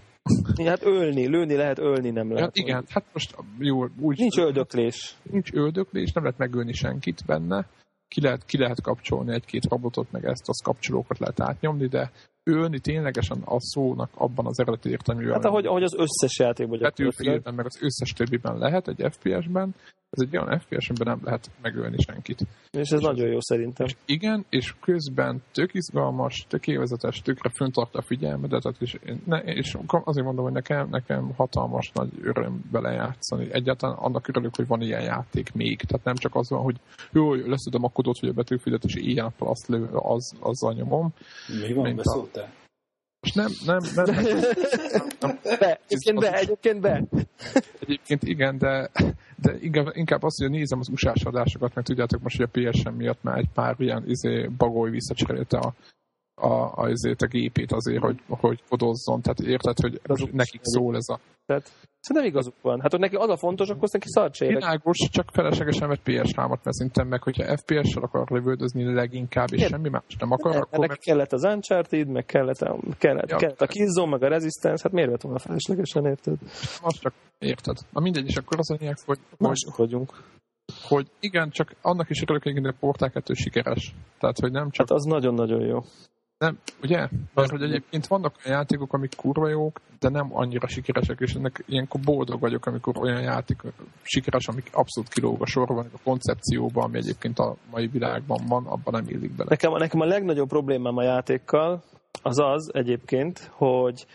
Ja, Hát ölni, lőni lehet, ölni nem lehet.
Hát igen, hát most jó, úgy,
Nincs öldöklés.
nincs öldöklés, nem lehet megölni senkit benne, ki lehet, ki lehet kapcsolni egy-két robotot, meg ezt az kapcsolókat lehet átnyomni, de ölni ténylegesen a szónak abban az eredeti értelművel.
Hát ahogy, ahogy az összes játékban gyakorlatilag.
Meg az összes többiben lehet egy FPS-ben, ez egy olyan FPS-ben nem lehet megölni senkit.
És ez nagyon jó szerintem.
És igen, és közben tök izgalmas, tök élvezetes, tökre föntartja a figyelmedet, tehát és, ne, és azért mondom, hogy nekem, nekem hatalmas nagy öröm belejátszani. Egyáltalán annak örülök, hogy van ilyen játék még. Tehát nem csak az van, hogy jó, leszedem a kodot, hogy a betűfidet, és ilyen nappal azt lő, az, azzal nyomom.
Mi van, beszóltál?
És nem, nem, nem, nem, nem,
Be, egyébként be, egyébként be.
Egyébként igen, de, de inkább, inkább azt, hogy nézem az USA-s adásokat, mert tudjátok most, hogy a PSN miatt már egy pár ilyen izé, bagoly visszacserélte a, a, a, izét, a gépét azért, hogy, hogy kodozzon. Tehát érted, hogy
Azok-
nekik szól ez a
Tehát szerintem igazuk van. Hát hogy neki az a fontos, akkor neki szart
világos, csak feleslegesen vett PS3-at, mert szerintem meg, hogyha FPS-sel akar lövöldözni leginkább, és
Igen.
semmi más nem akar,
Mert
akkor meg
kellett az Uncharted, meg kellett a, kellett,
Ja.
kellett a Killzone, meg a Resistance, hát miért vett volna feleslegesen, érted?
az csak érted. Na mindegy, és akkor az a lényeg, hogy, hogy,
Mások vagyunk.
hogy igen, csak annak is örülök, hogy a Portál 2 sikeres. Tehát, hogy nem csak
Hát az nagyon-nagyon jó.
Nem, ugye? Mert hogy egyébként vannak olyan játékok, amik kurva jók, de nem annyira sikeresek, és ennek ilyenkor boldog vagyok, amikor olyan játék sikeres, amik abszolút kilóg a sorban, a koncepcióban, ami egyébként a mai világban van, abban nem illik bele.
Nekem, nekem a legnagyobb problémám a játékkal az az egyébként, hogy,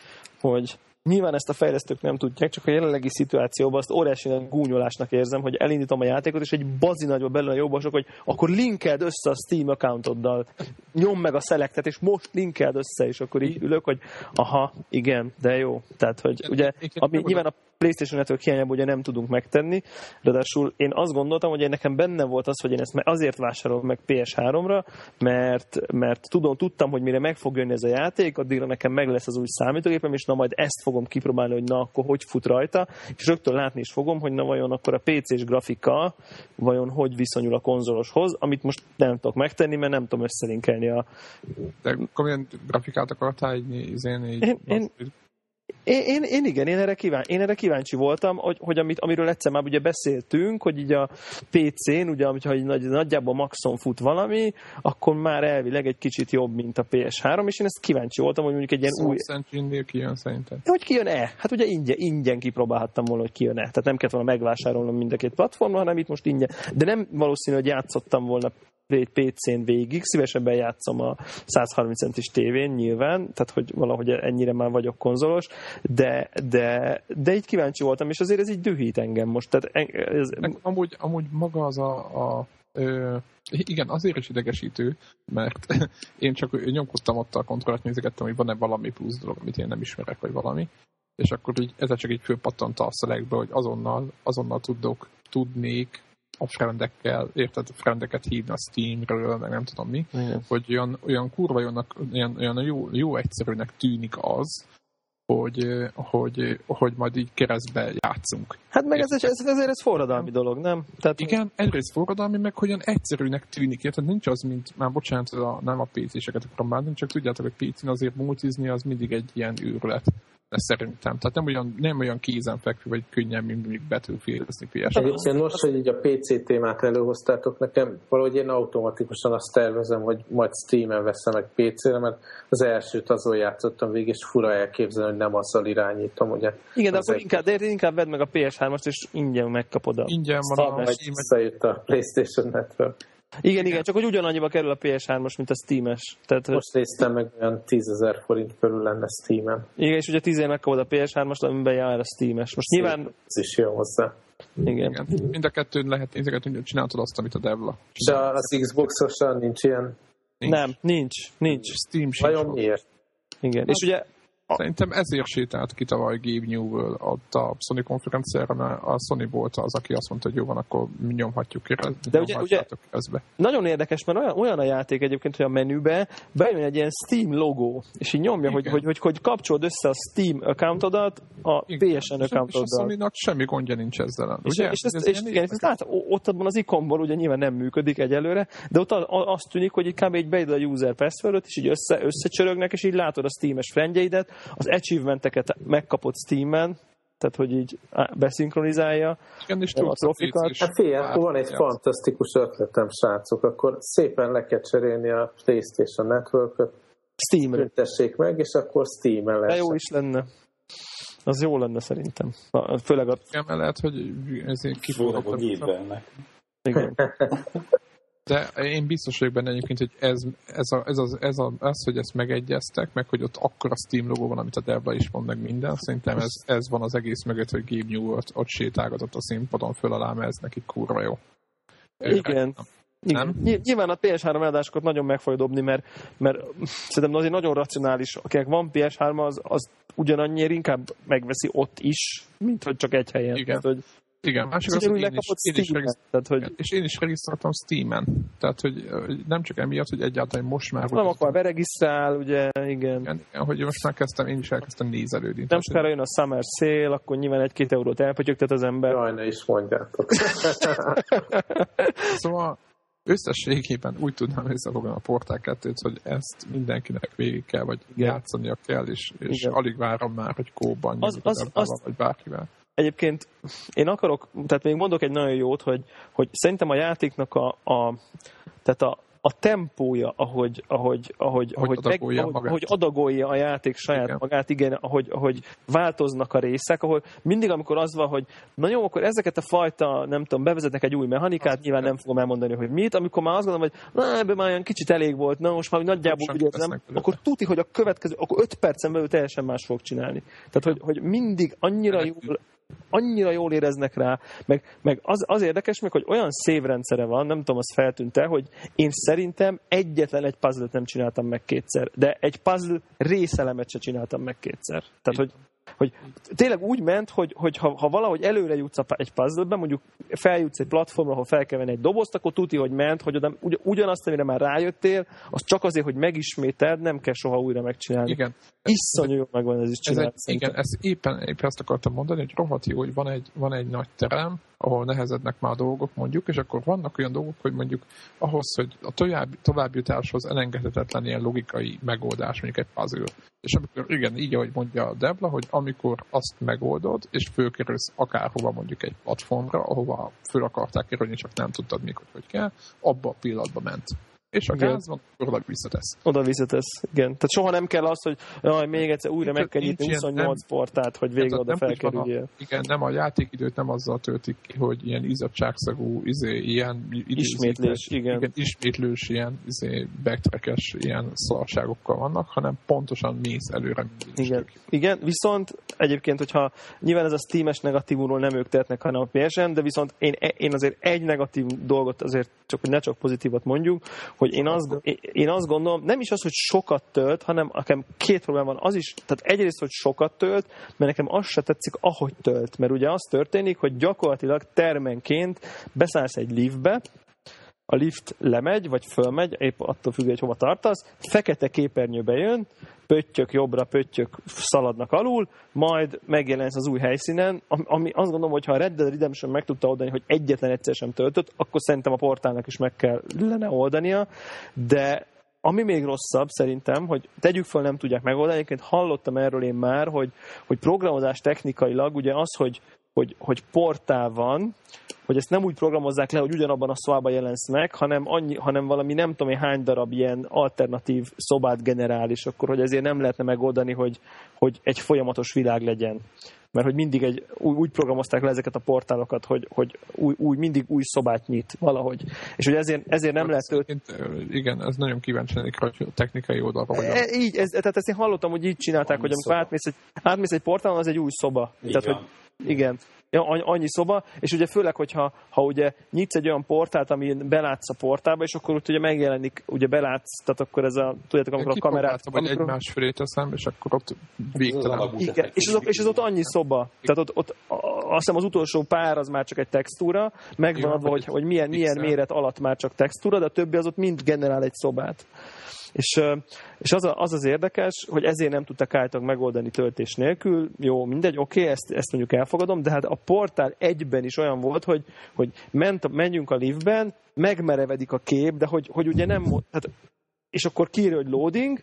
hogy Nyilván ezt a fejlesztők nem tudják, csak a jelenlegi szituációban azt óriási gúnyolásnak érzem, hogy elindítom a játékot, és egy bazi nagyobb belőle a jobbasok, hogy akkor linkeld össze a Steam accountoddal, nyom meg a szelektet, és most linkeld össze, és akkor így ülök, hogy aha, igen, de jó. Tehát, hogy ugye, ami nyilván a PlayStation Network hiányában ugye nem tudunk megtenni. Ráadásul én azt gondoltam, hogy én nekem benne volt az, hogy én ezt azért vásárolom meg PS3-ra, mert, mert tudom, tudtam, hogy mire meg fog jönni ez a játék, addigra nekem meg lesz az új számítógépem, és na majd ezt fogom kipróbálni, hogy na akkor hogy fut rajta, és rögtön látni is fogom, hogy na vajon akkor a PC-s grafika vajon hogy viszonyul a konzoloshoz, amit most nem tudok megtenni, mert nem tudom összelinkelni a...
De akkor milyen grafikát akartál így, így, így
én, én, én, én, én igen, én erre, kíván, én erre kíváncsi voltam, hogy, hogy amit, amiről egyszer már ugye beszéltünk, hogy így a PC-n, ugye, hogyha így nagy, nagyjából maxon fut valami, akkor már elvileg egy kicsit jobb, mint a PS3, és én ezt kíváncsi voltam, hogy mondjuk egy ilyen
Soul
új...
Kijön szerinted?
Hogy kijön-e? Hát ugye ingyen, ingyen kipróbálhattam volna, hogy kijön-e. Tehát nem kellett volna megvásárolnom mind a két platformon, hanem itt most ingyen. De nem valószínű, hogy játszottam volna PC-n végig, szívesebben játszom a 130 centis tévén nyilván, tehát hogy valahogy ennyire már vagyok konzolos, de, de, de így kíváncsi voltam, és azért ez így dühít engem most. Tehát ez...
amúgy, amúgy maga az a, a ö, igen, azért is idegesítő, mert (laughs) én csak nyomkodtam ott a kontrollat, nézegettem, hogy van-e valami plusz dolog, amit én nem ismerek, vagy valami, és akkor így, ez csak így főpattant a szelekbe, hogy azonnal, azonnal tudok, tudnék a frendekkel, érted, frendeket hívni a Steamről, meg nem tudom mi, Igen. hogy olyan, olyan kurva jónak, olyan, olyan jó, jó egyszerűnek tűnik az, hogy, hogy, hogy majd így keresztbe játszunk.
Hát meg ez, ez, ezért ez forradalmi dolog, nem?
Tehát, Igen, egyrészt forradalmi, meg hogyan egyszerűnek tűnik, érted? Nincs az, mint, már bocsánat, a, nem a PC-seket akarom bánni, csak tudjátok, hogy PC-n azért multizni az mindig egy ilyen őrület szerintem. Tehát nem olyan, nem olyan kézenfekvő, vagy könnyen, mint mondjuk Battlefield-ezni ps
Én most, hogy így a PC témát előhoztátok, nekem valahogy én automatikusan azt tervezem, hogy majd Steam-en veszem meg PC-re, mert az elsőt azon játszottam végig, és fura elképzelni, hogy nem azzal irányítom, ugye.
Igen, de akkor egy... inkább, de inkább vedd meg a PS3-ast, és ingyen megkapod a...
Ingyen van
a... Steam-et. a PlayStation Network.
Igen, igen, csak hogy ugyanannyiba kerül a PS3-os, mint a Steam-es.
Tehát, Most néztem meg, olyan 10 ezer forint körül lenne Steam-en.
Igen, és ugye 10 megkapod a PS3-as, amiben jár a Steam-es. Most Szép, nyilván...
Ez is jó hozzá.
Igen. igen.
Mind a kettőn lehet nézegetni, hogy csináltad azt, amit a Devla.
És az Xbox-osan nincs ilyen?
Nincs. Nem, nincs, nincs.
Steam sincs.
Vajon miért?
Igen, és ugye
Szerintem ezért sétált ki tavaly Gabe Newell ott a Sony konferenciára, mert a Sony volt az, aki azt mondta, hogy jó van, akkor mi nyomhatjuk ki,
De ugye, ugye keresztbe. nagyon érdekes, mert olyan, olyan a játék egyébként, hogy a menübe bejön egy ilyen Steam logó, és így nyomja, hogy, hogy, hogy, hogy kapcsolod össze a Steam accountodat a igen. PSN accountoddal. És a
sony semmi gondja nincs ezzel. És, ugye?
és, ezt, és, igen, ezt lát, ott abban az ikonból ugye nyilván nem működik egyelőre, de ott azt tűnik, hogy így kb. így beidod a user passwordot, és így össze, összecsörögnek, és így látod a Steam-es friendjeidet, az achievementeket megkapott Steam-en, tehát hogy így beszinkronizálja
Igen, és a trofikat.
Hát fél, akkor van egy fantasztikus ötletem, srácok, akkor szépen le kell cserélni a PlayStation Network-öt,
Steam-re.
Tessék meg, és akkor Steam-en lesz.
De jó is lenne. Az jó lenne szerintem. Főleg a...
Igen, lehet, hogy ezért
kifogok. Főleg a
Igen. (laughs)
De én biztos vagyok benne egyébként, hogy ez, ez, a, ez, az, ez a, az, hogy ezt megegyeztek, meg hogy ott akkor a Steam logó van, amit a Devla is mond meg minden, szerintem ez, ez van az egész mögött, hogy Gabe New ott, ott sétálgatott a színpadon föl alá, mert ez neki kurva jó.
Igen. Nem? Nyilván a PS3 eladásokat nagyon meg fogja dobni, mert, mert szerintem azért nagyon racionális, akinek van PS3, az, az ugyanannyiért inkább megveszi ott is, mint hogy csak egy helyen.
Igen.
Tehát, hogy
igen, másik az, hogy én is, én is tehát, hogy... és én is regisztráltam Steam-en. Tehát, hogy nem csak emiatt, hogy egyáltalán most már...
Nem akar beregisztrál, ugye, igen.
igen. Igen, hogy most már kezdtem, én is elkezdtem nézelődni.
Nem sokára jön a Summer Sale, akkor nyilván egy-két eurót elpötyögtet az ember.
Jaj, ne is mondjátok. (laughs)
szóval összességében úgy tudnám összefoglalni a Portál 2 hogy ezt mindenkinek végig kell, vagy Igen. játszania kell, és, és alig várom már, hogy kóban az, az, az, vagy bárkivel
egyébként én akarok, tehát még mondok egy nagyon jót, hogy, hogy szerintem a játéknak a, a tehát a, a tempója, ahogy, ahogy, ahogy, ahogy,
adagolja
meg, ahogy, ahogy adagolja a játék saját
Igen.
magát, igen, ahogy, ahogy változnak a részek, ahol mindig, amikor az van, hogy na jó, akkor ezeket a fajta, nem tudom, bevezetnek egy új mechanikát, nyilván nem fogom elmondani, hogy mit, amikor már azt gondolom, hogy na, ebben már olyan kicsit elég volt, na most már nagyjából úgy érzem, akkor tuti, hogy a következő, akkor öt percen belül teljesen más fog csinálni. Tehát, hogy, hogy mindig annyira jól, annyira jól éreznek rá, meg, meg az, az érdekes meg, hogy olyan szévrendszere van, nem tudom, az feltűnt-e, hogy én szerintem egyetlen egy puzzle nem csináltam meg kétszer, de egy puzzle részelemet se csináltam meg kétszer. Tehát, hogy, hogy tényleg úgy ment, hogy, hogy ha, ha valahogy előre jutsz egy puzzle mondjuk feljutsz egy platformra, ahol fel kell venni egy dobozt, akkor tuti, hogy ment, hogy oda, ugy, ugyanazt, amire már rájöttél, az csak azért, hogy megismételd, nem kell soha újra megcsinálni.
Igen.
Iszonyú jó megvan ez is
Ez
csinált.
egy, igen, ezt éppen, éppen ezt akartam mondani, hogy rohadt jó, hogy van egy, van egy nagy terem, ahol nehezednek már a dolgok, mondjuk, és akkor vannak olyan dolgok, hogy mondjuk ahhoz, hogy a tovább, továbbjutáshoz elengedhetetlen ilyen logikai megoldás, mondjuk egy puzzle. És amikor, igen, így, ahogy mondja a Debla, hogy amikor azt megoldod, és fölkerülsz akárhova mondjuk egy platformra, ahova föl akarták kerülni, csak nem tudtad még, hogy hogy kell, abba a pillanatba ment. És a
Igen.
gáz van, oda visszatesz.
Oda visszatesz, igen. Tehát soha nem kell az, hogy jaj, még egyszer újra meg kell nyitni
nincs ilyen,
28 portát, hogy végre oda
nem
felkerüljél.
Igen, nem a játékidőt nem azzal töltik ki, hogy ilyen izzadságszagú, izé, ilyen
Ismétlés, igen.
igen. ismétlős, ilyen izé, backtrackes, ilyen szarságokkal vannak, hanem pontosan mész előre
Igen. Igen, viszont egyébként, hogyha nyilván ez a Steam-es negatívumról nem ők tehetnek, hanem a PSN, de viszont én, én azért egy negatív dolgot azért, csak hogy ne csak pozitívat mondjuk, hogy én azt, én azt gondolom, nem is az, hogy sokat tölt, hanem nekem két probléma van. Az is, tehát egyrészt, hogy sokat tölt, mert nekem az se tetszik, ahogy tölt. Mert ugye az történik, hogy gyakorlatilag termenként beszállsz egy liftbe, a lift lemegy, vagy fölmegy, épp attól függ, hogy hova tartasz, fekete képernyőbe jön, pöttyök jobbra, pöttyök szaladnak alul, majd megjelensz az új helyszínen, ami, azt gondolom, hogy ha a Red Dead Redemption meg tudta oldani, hogy egyetlen egyszer sem töltött, akkor szerintem a portálnak is meg kellene oldania, de ami még rosszabb szerintem, hogy tegyük föl, nem tudják megoldani, egyébként hallottam erről én már, hogy, hogy programozás technikailag ugye az, hogy, hogy, hogy portál van, hogy ezt nem úgy programozzák le, hogy ugyanabban a szobában jelensz meg, hanem, annyi, hanem valami nem tudom én hány darab ilyen alternatív szobát generál, és akkor, hogy ezért nem lehetne megoldani, hogy, hogy egy folyamatos világ legyen. Mert hogy mindig egy, úgy, úgy programozták le ezeket a portálokat, hogy, hogy új, új, mindig új szobát nyit valahogy. És hogy ezért, ezért nem lehet tölteni.
Egyébként, Igen, ez nagyon kíváncsi lennék rá, hogy a technikai oldalról. hogy a-
E, így, ez, tehát ezt én hallottam, hogy így csinálták, hogy amikor átmész egy, átmész egy portálon, az egy új szoba.
Így
tehát,
van.
hogy igen. Ja, annyi- szoba, és ugye főleg, hogyha ha ugye nyitsz egy olyan portált, ami belátsz a portálba, és akkor ott ugye megjelenik, ugye belátsz, tehát akkor ez a, tudjátok, amikor a kamerát...
Hogy
amikor,
egymás fölé teszem, és akkor ott végtelen.
igen, és az, és az ott annyi szoba. Tehát ott, ott azt hiszem az utolsó pár az már csak egy textúra, megvan adva,
vagy
hogy, hogy milyen, milyen méret alatt már csak textúra, de a többi az ott mind generál egy szobát. És, és az, a, az az érdekes, hogy ezért nem tudtak állítólag megoldani töltés nélkül. Jó, mindegy, oké, okay, ezt, ezt mondjuk elfogadom, de hát a portál egyben is olyan volt, hogy, hogy ment, menjünk a liftben, megmerevedik a kép, de hogy, hogy ugye nem... Tehát, és akkor kiírja, hogy loading,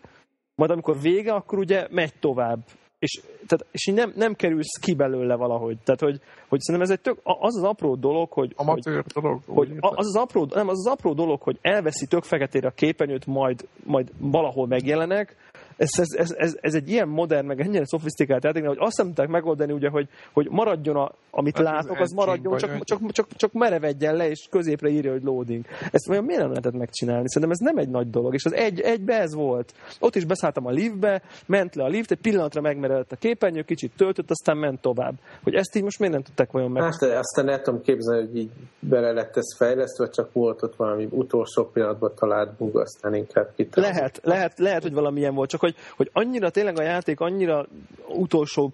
majd amikor vége, akkor ugye megy tovább. És, tehát, és így nem, nem kerülsz ki belőle valahogy. Tehát, hogy, hogy szerintem ez egy tök, az az apró dolog, hogy, hogy,
dolog.
hogy az az apró, nem, az az apró dolog, hogy elveszi tök feketére a képernyőt, majd, majd valahol megjelenek, ez, ez, ez, ez, ez, egy ilyen modern, meg ennyire szofisztikált játék, hogy azt nem tudták megoldani, ugye, hogy, hogy maradjon, a, amit
Hát
látok, az maradjon, csak,
hogy-
csak, csak, csak merevedjen le, és középre írja, hogy loading. Ezt vajon miért nem lehetett megcsinálni? Szerintem ez nem egy nagy dolog, és az egy, egybe ez volt. Ott is beszálltam a liftbe, ment le a lift, egy pillanatra megmeredett a képernyő, kicsit töltött, aztán ment tovább. Hogy ezt így most miért nem tudták vajon meg?
Hát, de aztán el tudom képzelni, hogy így bele lett ez fejlesztve, csak volt ott valami utolsó pillanatban talált bug, aztán inkább kitalált.
Lehet, lehet, lehet, hogy valamilyen volt, csak hogy, hogy annyira tényleg a játék annyira utolsó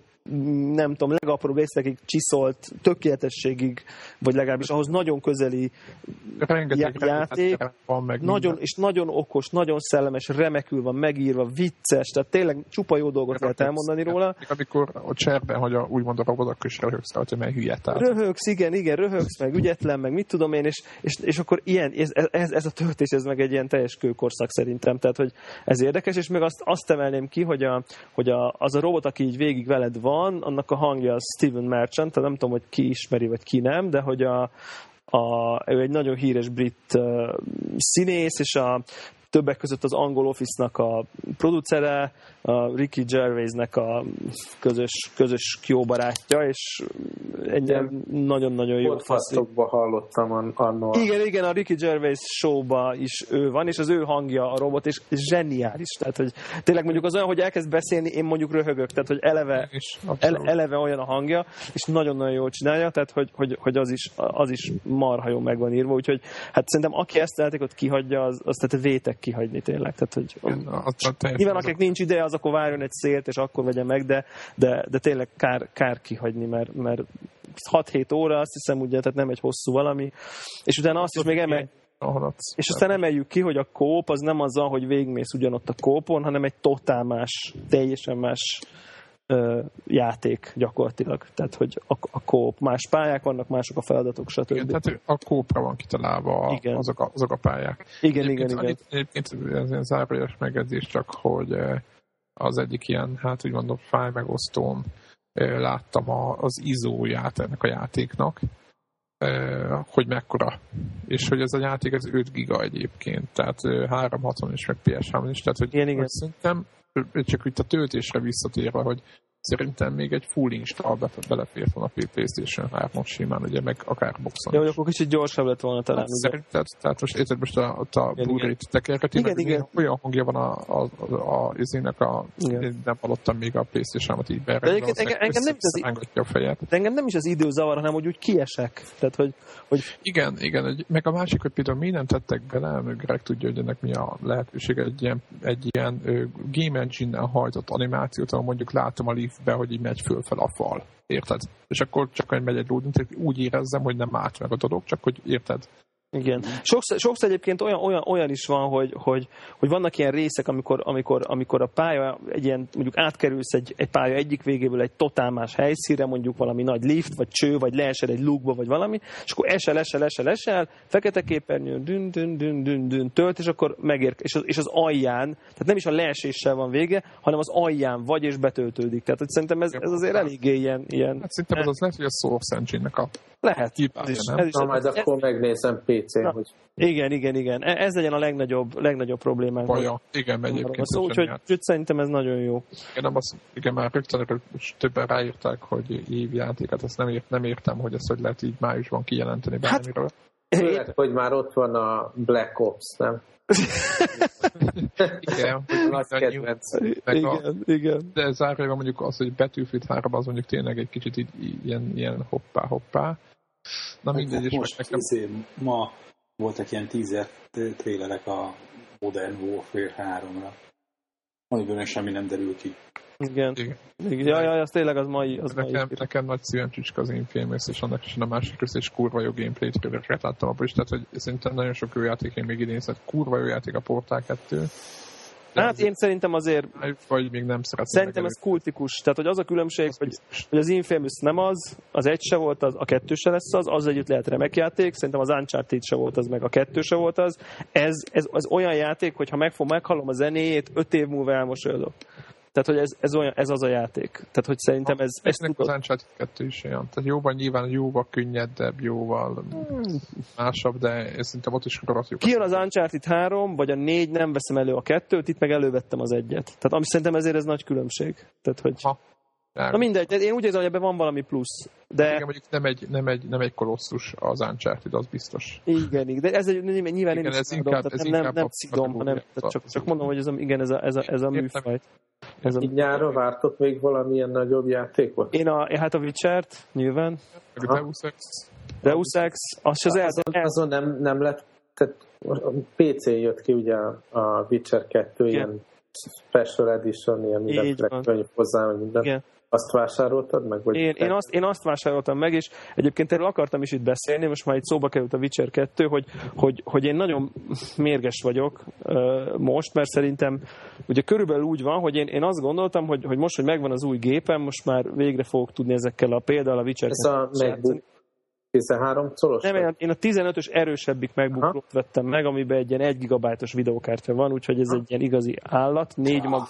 nem tudom, legapróbb részekig csiszolt, tökéletességig, vagy legalábbis ahhoz nagyon közeli,
Rengeteg
já- játék,
rengeteg van meg
nagyon,
minden.
és nagyon okos, nagyon szellemes, remekül van megírva, vicces, tehát tényleg csupa jó dolgot lehet elmondani róla.
Még Amikor a cserben, hogy a, úgymond a robot, akkor is röhögsz hogy mert hülye. Tehát
Röhögsz, igen, igen, röhögsz, meg ügyetlen, meg mit tudom én, és, és, és akkor ilyen, ez, ez, ez, a töltés, ez meg egy ilyen teljes kőkorszak szerintem, tehát hogy ez érdekes, és meg azt, azt emelném ki, hogy, a, hogy a, az a robot, aki így végig veled van, annak a hangja az Steven Merchant, tehát nem tudom, hogy ki ismeri, vagy ki nem, de hogy a, a, ő egy nagyon híres brit uh, színész, és a többek között az Angol Office-nak a producere, a Ricky Gervaisnek a közös, közös jó barátja, és egy nagyon-nagyon jó
Podcastokban hallottam annól.
Igen, igen, a Ricky Gervais showba is ő van, és az ő hangja a robot, és zseniális. Tehát, hogy tényleg mondjuk az olyan, hogy elkezd beszélni, én mondjuk röhögök, tehát, hogy eleve, ele, eleve olyan a hangja, és nagyon-nagyon jól csinálja, tehát, hogy, hogy, hogy az, is, az is marha jó meg van írva, úgyhogy hát szerintem aki ezt a ott kihagyja, az, az tehát vétek kihagyni tényleg. Tehát, hogy, az, az, nyilván akinek nincs ideje, az akkor várjon egy szélt, és akkor vegye meg, de, de, de tényleg kár, kár kihagyni, mert, mert 6-7 óra, azt hiszem, ugye, tehát nem egy hosszú valami, és utána azt is még emel, és aztán emeljük ki, hogy a kóp az nem azzal, hogy végmész ugyanott a kópon, hanem egy totál más, teljesen más ö, játék gyakorlatilag. Tehát, hogy a, a kóp, más pályák vannak, mások a feladatok, stb.
Igen, tehát a kópra van kitalálva igen. Azok, a, azok a pályák.
Igen, egyébként, igen, igen.
Egyébként ez ilyen zárójeles megjegyzés csak, hogy az egyik ilyen, hát úgy mondom, fájmegosztón láttam az izóját ennek a játéknak, hogy mekkora. És hogy ez a játék ez 5 giga egyébként, tehát 360 és meg PS3 is, tehát hogy,
igen, igen.
hogy szerintem csak itt a töltésre visszatérve, hogy Szerintem még egy full install be, belefért volna a PlayStation 3 simán, ugye, meg akár boxon.
Jó, akkor kicsit gyorsabb lett volna talán. Hát,
szerinted, tehát most érted most a, a Blu-ray-t tekerheti,
igen, meg igen.
olyan hangja van a, a, a, a, izének a, igen. én nem hallottam még a Playstation-ot így be.
De engem, engem, nem az,
a fejet.
De engem nem is az idő zavar, hanem hogy úgy kiesek. Tehát, hogy, hogy...
Igen, igen, egy, meg a másik, hogy például mi nem tettek bele, meg Greg tudja, hogy ennek mi a lehetőség egy ilyen, egy ilyen ö, Game Engine-nel hajtott animációt, ahol mondjuk látom a Leaf-be, hogy így megy fölfel a fal. Érted? És akkor csak megy egy loading, úgy érezzem, hogy nem állt meg a dolog, csak hogy érted?
Igen. Sokszor, sokszor egyébként olyan, olyan, olyan is van, hogy, hogy, hogy vannak ilyen részek, amikor, amikor, amikor a pálya egy ilyen, mondjuk átkerülsz egy, egy pálya egyik végéből egy totál más helyszínre, mondjuk valami nagy lift, vagy cső, vagy leesel egy lukba, vagy valami, és akkor esel, esel, esel, esel, fekete képernyő, dün, dün, dün, dün, dün, tölt, és akkor megér, és az, és az alján, tehát nem is a leeséssel van vége, hanem az alján vagy, és betöltődik. Tehát hogy szerintem ez, ez azért eléggé ilyen... ilyen
hát szerintem az az lehet, hogy a Source Engine-nek a
lehet. Ez
is, ez is, Na, majd ez, akkor megnézem PC-n, hogy...
Igen, igen, igen. E- ez legyen a legnagyobb, legnagyobb problémánk.
Baja. Igen, egyébként.
Szó, úgyhogy úgy szerintem ez nagyon jó.
Igen, nem az, igen már rögtön többen ráírták, hogy évjáték, hát ezt nem, ért, nem értem, hogy ezt hogy lehet így májusban kijelenteni hát, bármiről.
Hát, Főleg, hogy már ott van a Black Ops, nem? (laughs)
igen,
nagy kedvenc.
Igen, a, igen.
De zárójában mondjuk az, hogy Battlefield 3 az mondjuk tényleg egy kicsit így, ilyen, ilyen hoppá-hoppá.
Na mindegy, és most nekem... Izé, ma voltak ilyen teaser trélerek a Modern Warfare 3-ra. Amiből semmi nem derül ki.
Igen. Igen. Igen. Ja, ja, az tényleg az mai. Az
nekem,
mai
nekem nagy szívem csücska az Infamous, és annak is a másik rész, és kurva jó gameplay trailereket láttam abban is, tehát hogy szerintem nagyon sok jó játék én még idén, szóval kurva jó játék a Portál 2.
Hát én szerintem azért...
Vagy még nem szeretném
Szerintem ez kultikus. Tehát, hogy az a különbség, az hogy, hogy az Infamous nem az, az egy se volt az, a kettő se lesz az, az együtt lehet remek játék, szerintem az Uncharted se volt az, meg a kettő se volt az. Ez, ez, ez olyan játék, hogy ha meg fog meghallom a zenéjét, öt év múlva elmosolyodok. Tehát, hogy ez, ez, olyan, ez az a játék. Tehát, hogy szerintem ez...
ez tudod... az Uncharted 2 is olyan. Tehát jóval nyilván jóval könnyedebb, jóval hmm. másabb, de szerintem ott is jó.
Kijön az Uncharted 3, vagy a 4, nem veszem elő a kettőt, itt meg elővettem az egyet. Tehát ami szerintem ezért ez nagy különbség. Tehát, hogy... Ha. Na mindegy, én úgy érzem, hogy ebben van valami plusz. De...
Igen, mondjuk nem egy, nem egy, nem egy kolosszus az Uncharted, az biztos.
Igen, igen. de ez egy, nyilván igen, én ez inkább, ez nem, nem, nem szidom, hanem csak, csak mondom, hogy ez a, igen, ez a, ez a, ez a műfaj.
Ez a... Így nyára vártok még valamilyen nagyobb játékot?
Én a, hát a Witcher-t, nyilván.
A Deus Ex.
Deus Ex, az se az,
azon, azon nem, nem lett, tehát PC jött ki ugye a Witcher 2 Igen. ilyen special edition, ilyen mindenféle könyv hozzá, minden. Igen. Azt vásároltad meg? Vagy
én, én, azt, én azt vásároltam meg, és egyébként erről akartam is itt beszélni, most már itt szóba került a Witcher 2, hogy, hogy, hogy én nagyon mérges vagyok uh, most, mert szerintem ugye körülbelül úgy van, hogy én, én azt gondoltam, hogy, hogy most, hogy megvan az új gépem, most már végre fogok tudni ezekkel a például a Witcher
Ez a MacBook 13 colos?
Nem, én a 15-ös erősebbik MacBook vettem meg, amiben egy ilyen 1 gigabájtos videókártya van, úgyhogy ez ha. egy ilyen igazi állat, négy mag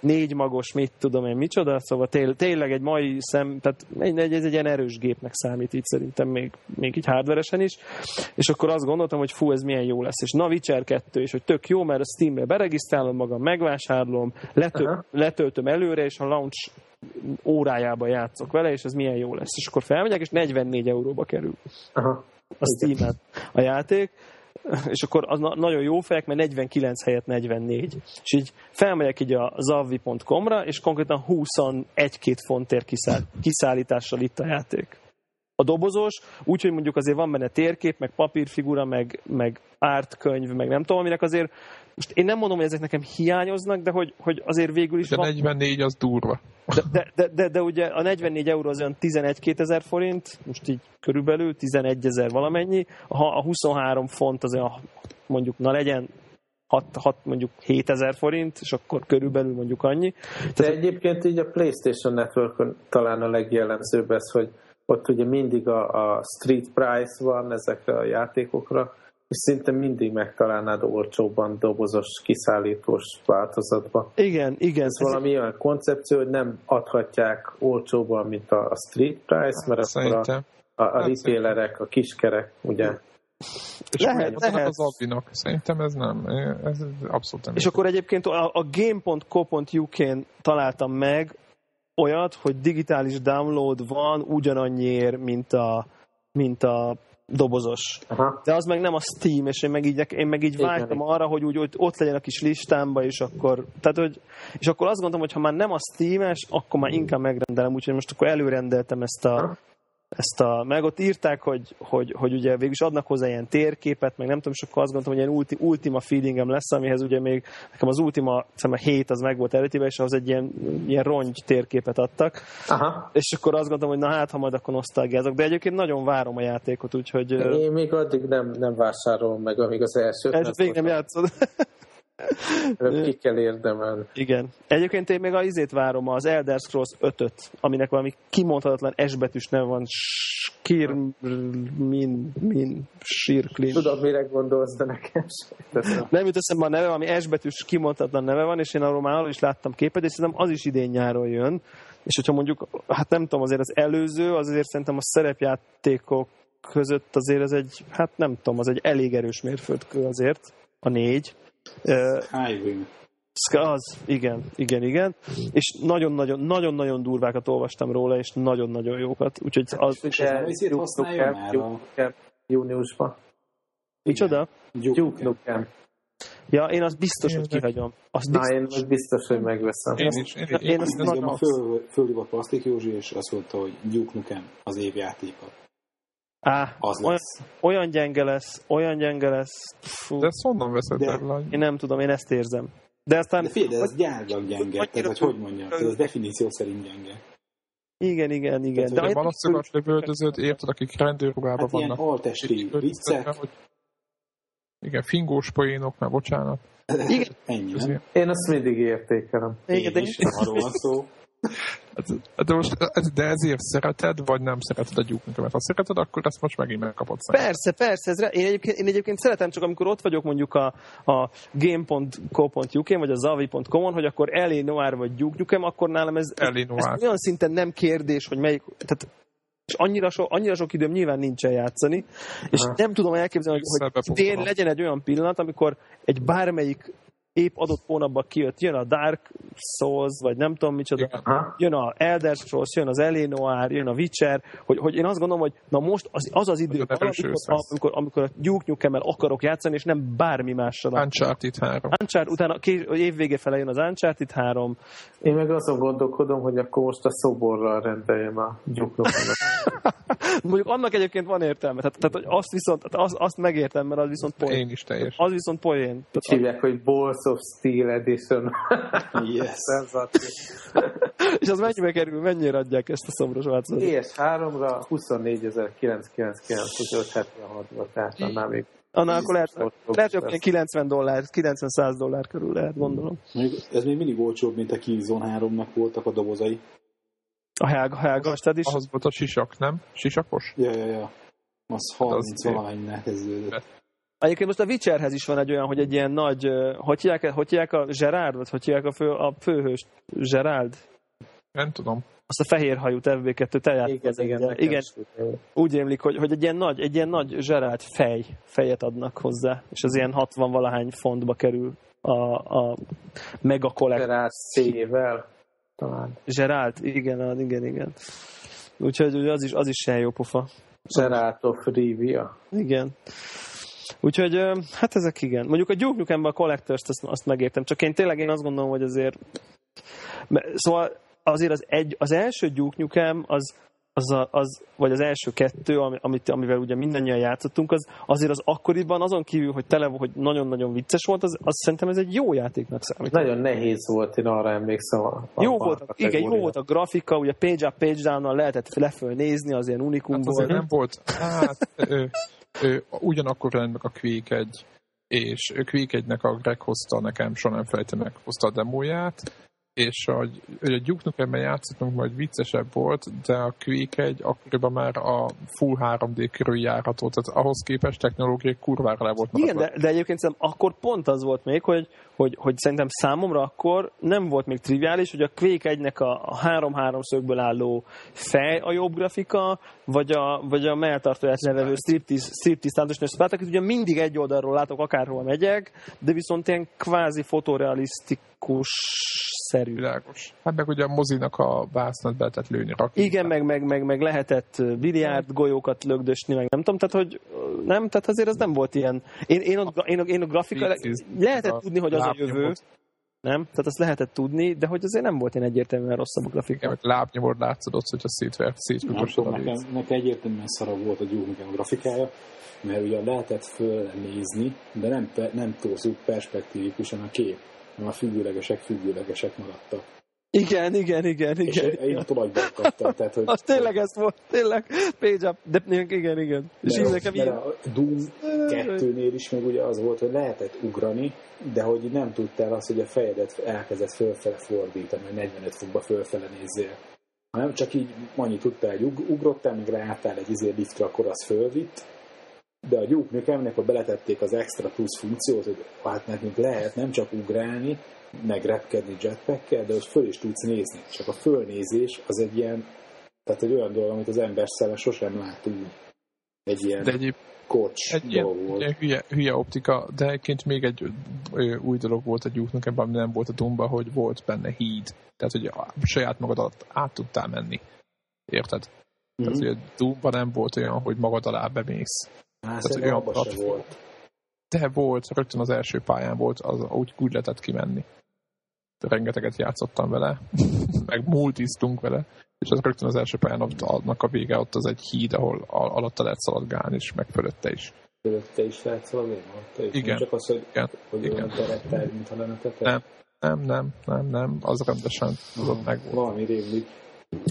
négy magos, mit tudom én, micsoda, szóval té- tényleg egy mai szem, tehát egy, ez egy ilyen erős gépnek számít így szerintem még, még így hardveresen is, és akkor azt gondoltam, hogy fú, ez milyen jó lesz, és na Witcher 2, és hogy tök jó, mert a Steambe beregisztrálom magam, megvásárolom, letö-
Aha.
letöltöm előre, és a launch órájába játszok vele, és ez milyen jó lesz. És akkor felmegyek, és 44 euróba kerül
Aha.
a Steam-en a játék, és akkor az na- nagyon jó fejek, mert 49 helyett 44. És így felmegyek így a zavvi.com-ra, és konkrétan 21-2 fontért kiszáll, kiszállítással itt a játék. A dobozos, úgyhogy mondjuk azért van benne térkép, meg papírfigura, meg, meg ártkönyv, meg nem tudom, aminek azért, most én nem mondom, hogy ezek nekem hiányoznak, de hogy, hogy azért végül is
De
van,
44 az durva.
de, de, de, de, de ugye a 44 euró az olyan 11-2 ezer forint, most így körülbelül 11 ezer valamennyi, a, a 23 font az olyan mondjuk, na legyen 6, 6 mondjuk 7 ezer forint, és akkor körülbelül mondjuk annyi.
De egyébként így a PlayStation network talán a legjellemzőbb ez, hogy ott ugye mindig a, a street price van ezekre a játékokra, és szinte mindig megtalálnád olcsóbban dobozos, kiszállítós változatban.
Igen, igen.
Ez valami olyan koncepció, hogy nem adhatják olcsóban, mint a, street price, mert akkor a,
Szerintem.
a, a
Hát
retailerek, a kiskerek, ugye,
És
lehet.
lehet. az Albinak. Szerintem ez nem. Ez abszolút nem.
És akkor egyébként a, a game.co.uk-n találtam meg olyat, hogy digitális download van ugyanannyiért, mint a, mint a dobozos.
Aha.
De az meg nem a Steam, és én meg így, én meg így vágytam arra, hogy úgy hogy ott legyen a kis listámba, és akkor, tehát, hogy, és akkor azt gondolom, hogy ha már nem a Steam-es, akkor már inkább megrendelem, úgyhogy most akkor előrendeltem ezt a,
Aha.
Ezt a, meg ott írták, hogy, hogy, hogy ugye végülis adnak hozzá ilyen térképet, meg nem tudom, akkor azt gondoltam, hogy ilyen ulti, ultima feelingem lesz, amihez ugye még nekem az ultima, szerintem a 7 az meg volt eredetiben, és ahhoz egy ilyen, ilyen rongy térképet adtak,
Aha.
és akkor azt gondoltam, hogy na hát, ha majd akkor nosztalgiázok, de egyébként nagyon várom a játékot, úgyhogy
Én még addig nem, nem vásárolom meg, amíg az elsőt
ez még nem játszod. (laughs) (laughs)
Ki kell érdemelni.
Igen. Egyébként én még az izét várom, az Elder Scrolls 5-öt, aminek valami kimondhatatlan S betűs neve van, Skir, min, min, Sirklin.
Tudom, mire gondolsz, de nekem.
Nem jut eszembe a neve, ami S betűs kimondhatatlan neve van, és én arról már arról is láttam képet, és szerintem az is idén nyáron jön. És hogyha mondjuk, hát nem tudom, azért az előző, az azért szerintem a szerepjátékok között azért ez egy, hát nem tudom, az egy elég erős mérföldkő azért, a négy. Ska- Az, igen, igen, igen. És nagyon-nagyon, nagyon-nagyon durvákat olvastam róla, és nagyon-nagyon jókat. Úgyhogy az,
És az ezért használja már a
júniusban.
micsoda?
Duke
Nukem.
Ja, én azt biztos, hogy kihagyom. Azt
Na,
biztos,
én most biztos, hogy megveszem.
Én is. Én,
én
én,
azt
én,
nagyon-
Engem a föl, fölhívott Plastik Józsi, és azt mondta, hogy Duke Nukem az év játéka.
Á,
Az
olyan,
lesz.
olyan gyenge lesz, olyan gyenge lesz. Fú,
de ezt honnan veszed el?
én nem tudom, én ezt érzem. De aztán,
De figyelj, de ez gyárlag gyenge,
Hogy-
tehát hogy, hogy mondjam, ez definíció szerint gyenge.
igen, igen, igen.
Tehát,
De
De
én-
valasszokat lövöldözőt, érted, akik rendőrruhában
Hát ilyen
vannak.
altesti viccek,
Hogy... Igen, fingós poénok, már bocsánat.
igen,
ennyi, nem?
Én azt mindig értékelem.
igen, de
Én is, nem arról van szó.
Hát, De, most, de ezért szereted, vagy nem szereted a Duke Nukem-et? Ha szereted, akkor ezt most megint megkapod szerintem.
Persze, persze. Ez, re- én, egyébként, én egyébként szeretem, csak amikor ott vagyok mondjuk a, a game.co.uk-n, vagy a zavi.com-on, hogy akkor Elé Noir vagy Duke Nukem, akkor nálam ez, ez, ez olyan szinten nem kérdés, hogy melyik, tehát és annyira, so, annyira sok időm nyilván nincsen játszani, és
Aha.
nem tudom elképzelni, hogy, hogy idén legyen egy olyan pillanat, amikor egy bármelyik épp adott hónapban kijött, jön a Dark Souls, vagy nem tudom micsoda.
Aha.
jön a Elder Scrolls, jön az Elénoár, jön a Witcher, hogy, hogy én azt gondolom, hogy na most az az, az idő,
Az
amikor, amikor, amikor a Duke nukem akarok játszani, és nem bármi mással.
Uncharted 3.
Uncharted, utána évvége fele jön az Uncharted 3.
Én meg azon gondolkodom, hogy akkor most a szoborral rendeljem a Duke Nukemet. (laughs)
Mondjuk annak egyébként van értelme. Tehát, tehát hogy azt viszont, tehát azt, azt megértem, mert az viszont poén.
Én is teljes.
Az viszont poén.
Hívják, hogy Balls of Steel Edition.
Yes. (laughs)
És az mennyibe kerül, mennyire adják ezt a szobros változatot?
PS3-ra 24.999, úgyhogy 76-ba, tehát annál még
Annál akkor lehet, lehet, hogy
lesz.
ilyen 90 dollár, 90-100 dollár körül lehet, gondolom.
Ez még mindig olcsóbb, mint a Killzone 3-nak voltak a dobozai.
A Helga, Helga is.
Ahhoz volt a sisak, nem? Sisakos?
Ja, ja, ja. Az 30
Az-
valamennyinek kezdődött.
Egyébként most a Witcherhez is van egy olyan, hogy egy ilyen nagy, hogy hívják, hogy hívják a Gerard, vagy hogy hívják a, fő, a főhős Gerald?
Nem tudom.
Azt a fehér hajú FB2 te
Igen, igen,
igen,
úgy-
émlik, hogy, hogy egy ilyen nagy, egy ilyen nagy Gerald fej, fejet adnak hozzá, és az ilyen 60 valahány fontba kerül a, a mega.
Gerard C-vel talán.
Gerald, igen, igen, igen. Úgyhogy az is, az is ilyen jó pofa.
Gerard of Rivia.
Igen. Úgyhogy, hát ezek igen. Mondjuk a Duke nukem a collectors azt, azt megértem, csak én tényleg én azt gondolom, hogy azért... Szóval azért az, egy, az első Duke Nukem, az, az, a, az, vagy az első kettő, ami- amit, amivel ugye mindannyian játszottunk, az azért az akkoriban, azon kívül, hogy tele, hogy nagyon-nagyon vicces volt, az, az szerintem ez egy jó játéknak számít.
Nagyon nehéz volt, én arra emlékszem. A, a
Jó
a
volt, a, igen, jó volt a grafika, ugye page up, page down lehetett leföl nézni, az ilyen unikum
Hát
volt.
azért nem volt. (laughs) Hát, ugyanakkor jelent meg a Quake 1, és Quake 1-nek a Greg hozta nekem, soha nem felejtem meg, hozta a demóját, és a, hogy a Duke Nukem-ben játszottunk, majd viccesebb volt, de a Quake 1 akkoriban már a full 3D körül járható, tehát ahhoz képest technológiai kurvára le volt
Igen, de, de egyébként szerintem akkor pont az volt még, hogy, hogy, hogy szerintem számomra akkor nem volt még triviális, hogy a Quake 1-nek a, a három-három szögből álló fej a jobb grafika, vagy a, vagy a melltartóját levevő striptease, striptease táncos Spartakit, ugye mindig egy oldalról látok, akárhol megyek, de viszont ilyen kvázi fotorealisztikus szerű.
Világos. Hát meg ugye a mozinak a vásznat be lehetett lőni rakni.
Igen, meg, meg, meg, meg lehetett biliárd golyókat lögdösni, meg nem tudom, tehát hogy nem, tehát azért az nem volt ilyen. Én, én, ott, én, én a grafika, lehetett tudni, hogy az a jövő, nem? Tehát azt lehetett tudni, de hogy azért nem volt ilyen egyértelműen rosszabb a grafika.
meg lábnyomod látszódott, hogyha szétvert,
Nem
szétfutosod
tudom,
a
nekem, nekem egyértelműen szarabb volt a Nukem grafikája, mert ugye lehetett föl nézni, de nem, nem torzult perspektívikusan a kép, a függőlegesek függőlegesek maradtak.
Igen, igen, igen,
És
igen.
én a tolagyban kaptam, tehát hogy...
Az tényleg ez volt, tényleg. Page up, de igen, igen. És így nekem ilyen...
a Doom 2-nél is meg ugye az volt, hogy lehetett ugrani, de hogy nem tudtál azt, hogy a fejedet elkezdett fölfele fordítani, hogy 45 fokba fölfele nézzél. Hanem csak így annyit tudtál, hogy ug- ugrottál, még ráálltál egy izé liftre, akkor az fölvitt, de a Duke Nukemnek, ha beletették az extra plusz funkciót, hogy hát nekünk lehet nem csak ugrálni, meg repkedni jetpackkel, de hogy föl is tudsz nézni. Csak a fölnézés az egy ilyen, tehát egy olyan dolog, amit az ember szeme sosem lát úgy. Egy ilyen
De egyéb
kocs
egy ilyen,
volt.
ilyen hülye, hülye, optika, de egyébként még egy ö, új dolog volt a gyúknak ebben, ami nem volt a Dumba, hogy volt benne híd. Tehát, hogy a saját magad alatt át tudtál menni. Érted? Mm-hmm. Tehát, hogy a Dumba nem volt olyan, hogy magad alá bemész.
Hát
tehát,
szerintem
olyan
abban se
platform.
volt.
De volt, rögtön az első pályán volt, az, úgy, úgy lehetett kimenni. De rengeteget játszottam vele, (laughs) meg multiztunk vele, és az rögtön az első pályán ott, annak a vége ott az egy híd, ahol al- alatta lehet szaladgálni, és meg fölötte is.
Te is lehet is.
Igen.
Nem csak az, hogy,
Igen.
hogy
Igen.
olyan terettel, lenne tető.
Nem. Nem, nem, nem, nem, az rendesen tudod meg volt.
Valami rémlik.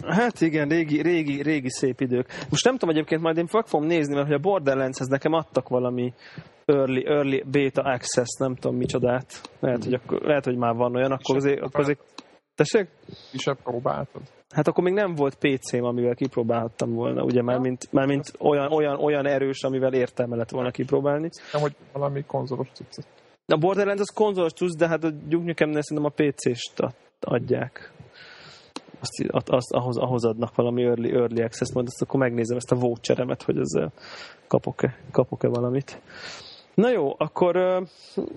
Hát igen, régi, régi, régi szép idők. Most nem tudom egyébként, majd én meg fogom nézni, mert hogy a Borderlandshez nekem adtak valami early, early beta access, nem tudom micsodát. Lehet, hogy, akkor, lehet, hogy már van olyan, akkor azért, akkor azért Tessék?
Kisebb próbáltad?
Hát akkor még nem volt PC-m, amivel kipróbálhattam volna, ugye már mint, már mint olyan, olyan, olyan erős, amivel értelme lett volna kipróbálni.
Nem, hogy valami konzolos tudsz.
A Borderlands az konzolos tudsz, de hát a Duke Nukem-nél szerintem a PC-st ad- adják. Azt, azt, ahhoz, ahhoz adnak valami early, early access, majd azt akkor megnézem ezt a voucheremet, hogy ezzel kapok-e, kapok-e valamit. Na jó, akkor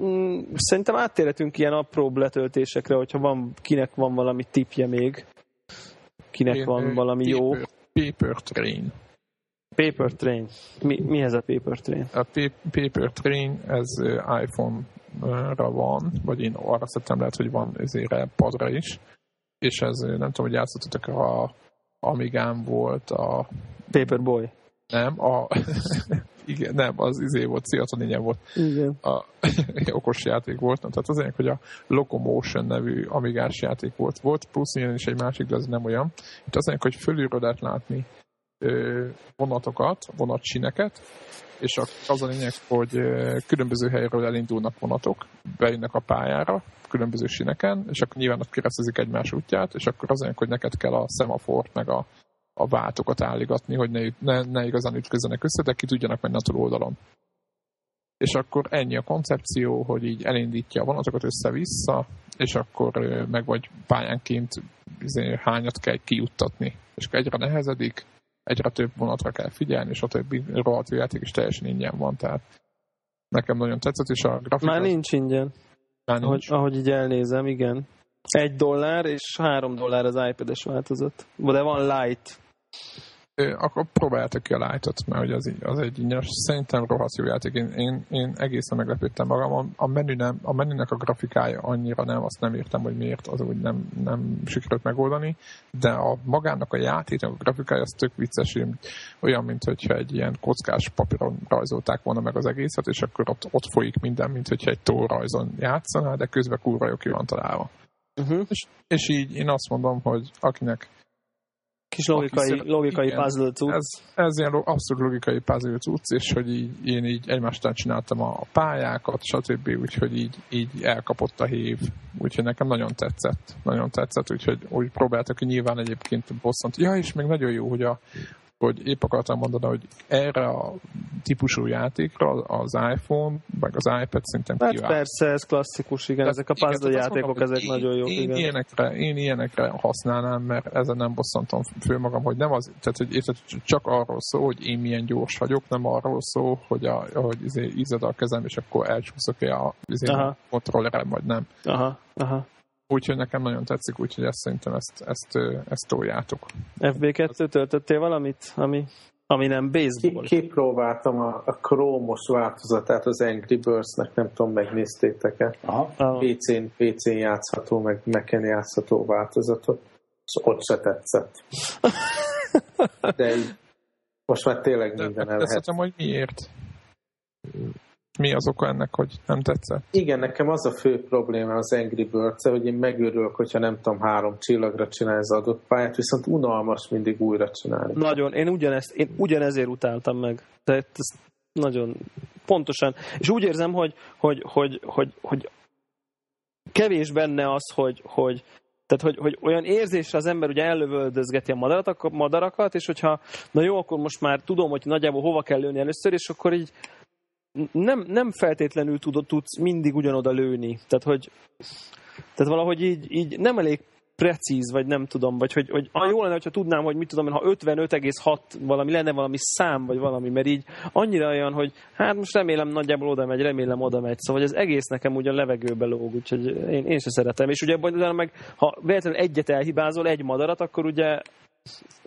mm, szerintem áttérhetünk ilyen apróbb letöltésekre, hogyha van, kinek van valami tipje még. Kinek
Én,
van valami jó.
Paper, paper Train.
Paper Train. Mi, mi ez a Paper Train?
A Pa- Paper Train, ez iPhone-ra van, vagy én arra szedtem lehet, hogy van ezért padra is. És ez, nem tudom, hogy játszottatok a Amigán volt, a
Paperboy.
nem, a (laughs) igen, nem, az izé volt, Ciatoninen volt,
Igen.
a (laughs) okos játék volt, Na, tehát az egyik, hogy a Locomotion nevű amigás játék volt. Volt plusz ilyen is egy másik, de az nem olyan. Itt az egyik, hogy fölülről lehet látni vonatokat, vonatsineket, és az a lényeg, hogy különböző helyről elindulnak vonatok, bejönnek a pályára, különböző sineken, és akkor nyilván ott keresztezik egymás útját, és akkor az lényeg, hogy neked kell a szemafort, meg a, a váltokat álligatni, hogy ne, ne, ne igazán ütközzenek össze, de ki tudjanak menni a túloldalon. és akkor ennyi a koncepció, hogy így elindítja a vonatokat össze-vissza, és akkor meg vagy pályánként izé, hányat kell kijuttatni. És egyre nehezedik, egyre több vonatra kell figyelni, és a többi rohadt játék is teljesen ingyen van, tehát nekem nagyon tetszett, és a grafika...
Már nincs ingyen.
Nincs.
Ahogy, ahogy így elnézem, igen. Egy dollár és három dollár az iPad-es változat. De van light.
Akkor próbáljátok ki a light mert ugye az, így- az egy ingyenes. Szerintem rohadt jó játék. Én, én, én egészen meglepődtem magam. A, a, menü nem, a menünek a grafikája annyira nem, azt nem értem, hogy miért az úgy nem, nem sikerült megoldani, de a magának a játéknak a grafikája az tök vicces, olyan, mint hogyha egy ilyen kockás papíron rajzolták volna meg az egészet, és akkor ott, ott folyik minden, mint hogyha egy tórajzon játszanál, de közben kurva jó ki van találva.
Uh-huh.
És, és így én azt mondom, hogy akinek
Kis logikai,
szeret-
logikai
igen.
puzzle cucc.
ez, ez ilyen abszolút logikai puzzle cucc, és hogy így, én így egymástán csináltam a pályákat, stb. Úgyhogy így, így elkapott a hív. Úgyhogy nekem nagyon tetszett. Nagyon tetszett, úgyhogy úgy próbáltak ki nyilván egyébként bosszant. Ja, és még nagyon jó, hogy a hogy épp akartam mondani, hogy erre a típusú játékra az iPhone, meg az iPad szerintem
Hát
kiváló.
persze, ez klasszikus, igen, ezek a
Igen,
puzzle
azt
játékok,
mondom,
ezek
hogy
nagyon jók,
én, én
igen.
Ilyenekre, én ilyenekre használnám, mert ezen nem bosszantom föl magam, hogy nem az, tehát hogy csak arról szól, hogy én milyen gyors vagyok, nem arról szól, hogy, a, hogy ízed a kezem, és akkor elcsúszok-e a, izé, a kontrollerem, vagy nem.
Aha, aha.
Úgyhogy nekem nagyon tetszik, úgyhogy ezt szerintem ezt, ezt, ezt toljátok.
FB2 töltöttél valamit, ami, ami nem
Ki,
baseball?
kipróbáltam a, a Chrome-os változatát az Angry Birds-nek, nem tudom, megnéztétek-e.
Aha.
Ah,
PC-n, PC-n játszható, meg Mac-en játszható változatot. És ott se tetszett. (laughs) De így, most már tényleg
De
minden el
ezt hogy miért? Mi az oka ennek, hogy nem tetszett?
Igen, nekem az a fő probléma az Angry birds hogy én megőrülök, hogyha nem tudom, három csillagra csinálni az adott pályát, viszont unalmas mindig újra csinálni.
Nagyon, én ugyanezt, én ugyanezért utáltam meg. Tehát ez nagyon pontosan. És úgy érzem, hogy, hogy, hogy, hogy, hogy kevés benne az, hogy, hogy tehát, hogy, hogy olyan érzésre az ember ugye ellövöldözgeti a madarat, madarakat, és hogyha, na jó, akkor most már tudom, hogy nagyjából hova kell lőni először, és akkor így nem, nem feltétlenül tudod, tudsz mindig ugyanoda lőni. Tehát, hogy tehát valahogy így, így nem elég precíz, vagy nem tudom, vagy hogy, hogy ah, jó lenne, hogyha tudnám, hogy mit tudom, én, ha 55,6 valami lenne valami szám, vagy valami, mert így annyira olyan, hogy hát most remélem nagyjából oda megy, remélem oda megy, szóval ez egész nekem ugyan levegőbe lóg, úgyhogy én, én se szeretem. És ugye meg, ha véletlenül egyet elhibázol, egy madarat, akkor ugye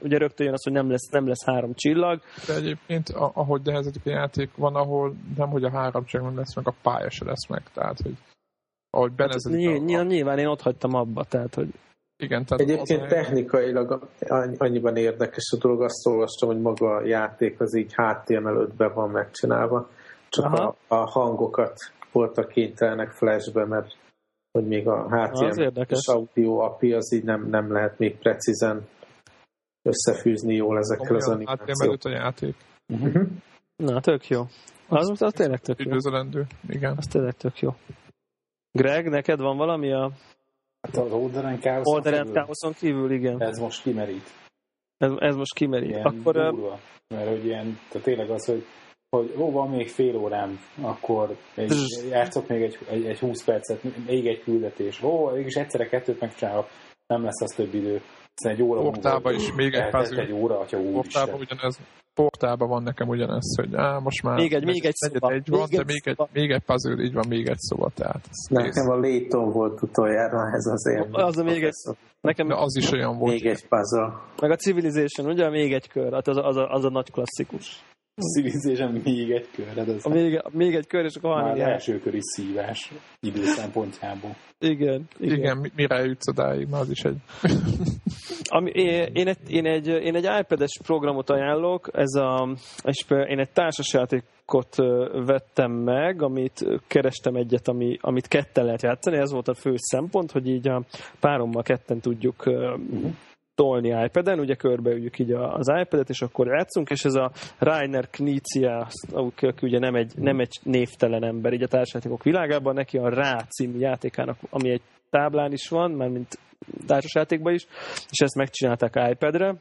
ugye rögtön jön az, hogy nem lesz, nem lesz három csillag.
De egyébként, a- ahogy nehezedik a játék, van, ahol nem, hogy a három csak nem lesz meg, a pálya se lesz meg. Tehát, hogy ahogy
Hát,
benezedik
ny-
a, a,
ny- nyilván én ott hagytam abba, tehát hogy
igen, tehát
Egyébként
az
technikailag annyi- annyiban érdekes a dolog, azt olvastam, hogy maga a játék az így HTML5-ben van megcsinálva, csak
Aha.
a, a hangokat voltak kénytelenek flashbe, mert hogy még a HTML és audio API az így nem, nem lehet még precízen összefűzni jól ezekkel az animációkkal.
a játék.
Mhm.
na, tök jó. Az, az, az tényleg tök jó.
Üdvözölendő, igen.
Az tényleg tök jó. Greg, neked van valami a
Hát az Order and Chaos
Order and Chaoson kívül? Igen.
Ez most kimerít.
Ez, ez most kimeri.
Ilyen
Akkor
durva. Mert hogy ilyen, tehát tényleg az, hogy hogy ó, van még fél órám, akkor
Zzz.
játszok még egy, egy, egy 20 percet, még egy küldetés. Ó, mégis egyszerre kettőt megcsinálok, nem lesz az több idő. Aztán egy óra
Portában is még egy puzzle.
egy óra, atya
Portában
úristen.
ugyanez, portában van nekem ugyanez, hogy á, most már
Még egy- még egy szoba.
egy van,
Még
de
egy
még egy,
szoba.
még egy puzzle, így van, még egy szoba, tehát ez
Nekem a Layton volt utoljára ez az élmény.
Az a még egy- nekem
de az is olyan volt.
Még egy puzzle.
meg a Civilization, ugye? Még egy kör. Hát az a, az a, az a nagy klasszikus.
Civilization még egy kör, hát ez
A még, még egy kör, és akkor
már
halni jár.
első köri szívás időszempontjából.
Igen, igen.
Igen, mi- mire jutsz odáig, már az is egy... (laughs)
Ami, én, én, egy, én, egy, én egy iPad-es programot ajánlok, ez a, és én egy társasjátékot vettem meg, amit kerestem egyet, ami, amit ketten lehet játszani, ez volt a fő szempont, hogy így a párommal ketten tudjuk ö, tolni iPad-en, ugye körbeüljük így az iPad-et, és akkor játszunk, és ez a Rainer Knizia, aki ugye nem egy, nem egy névtelen ember így a társasjátékok világában, neki a Rá című játékának, ami egy táblán is van, már mint társasjátékban is, és ezt megcsinálták iPad-re,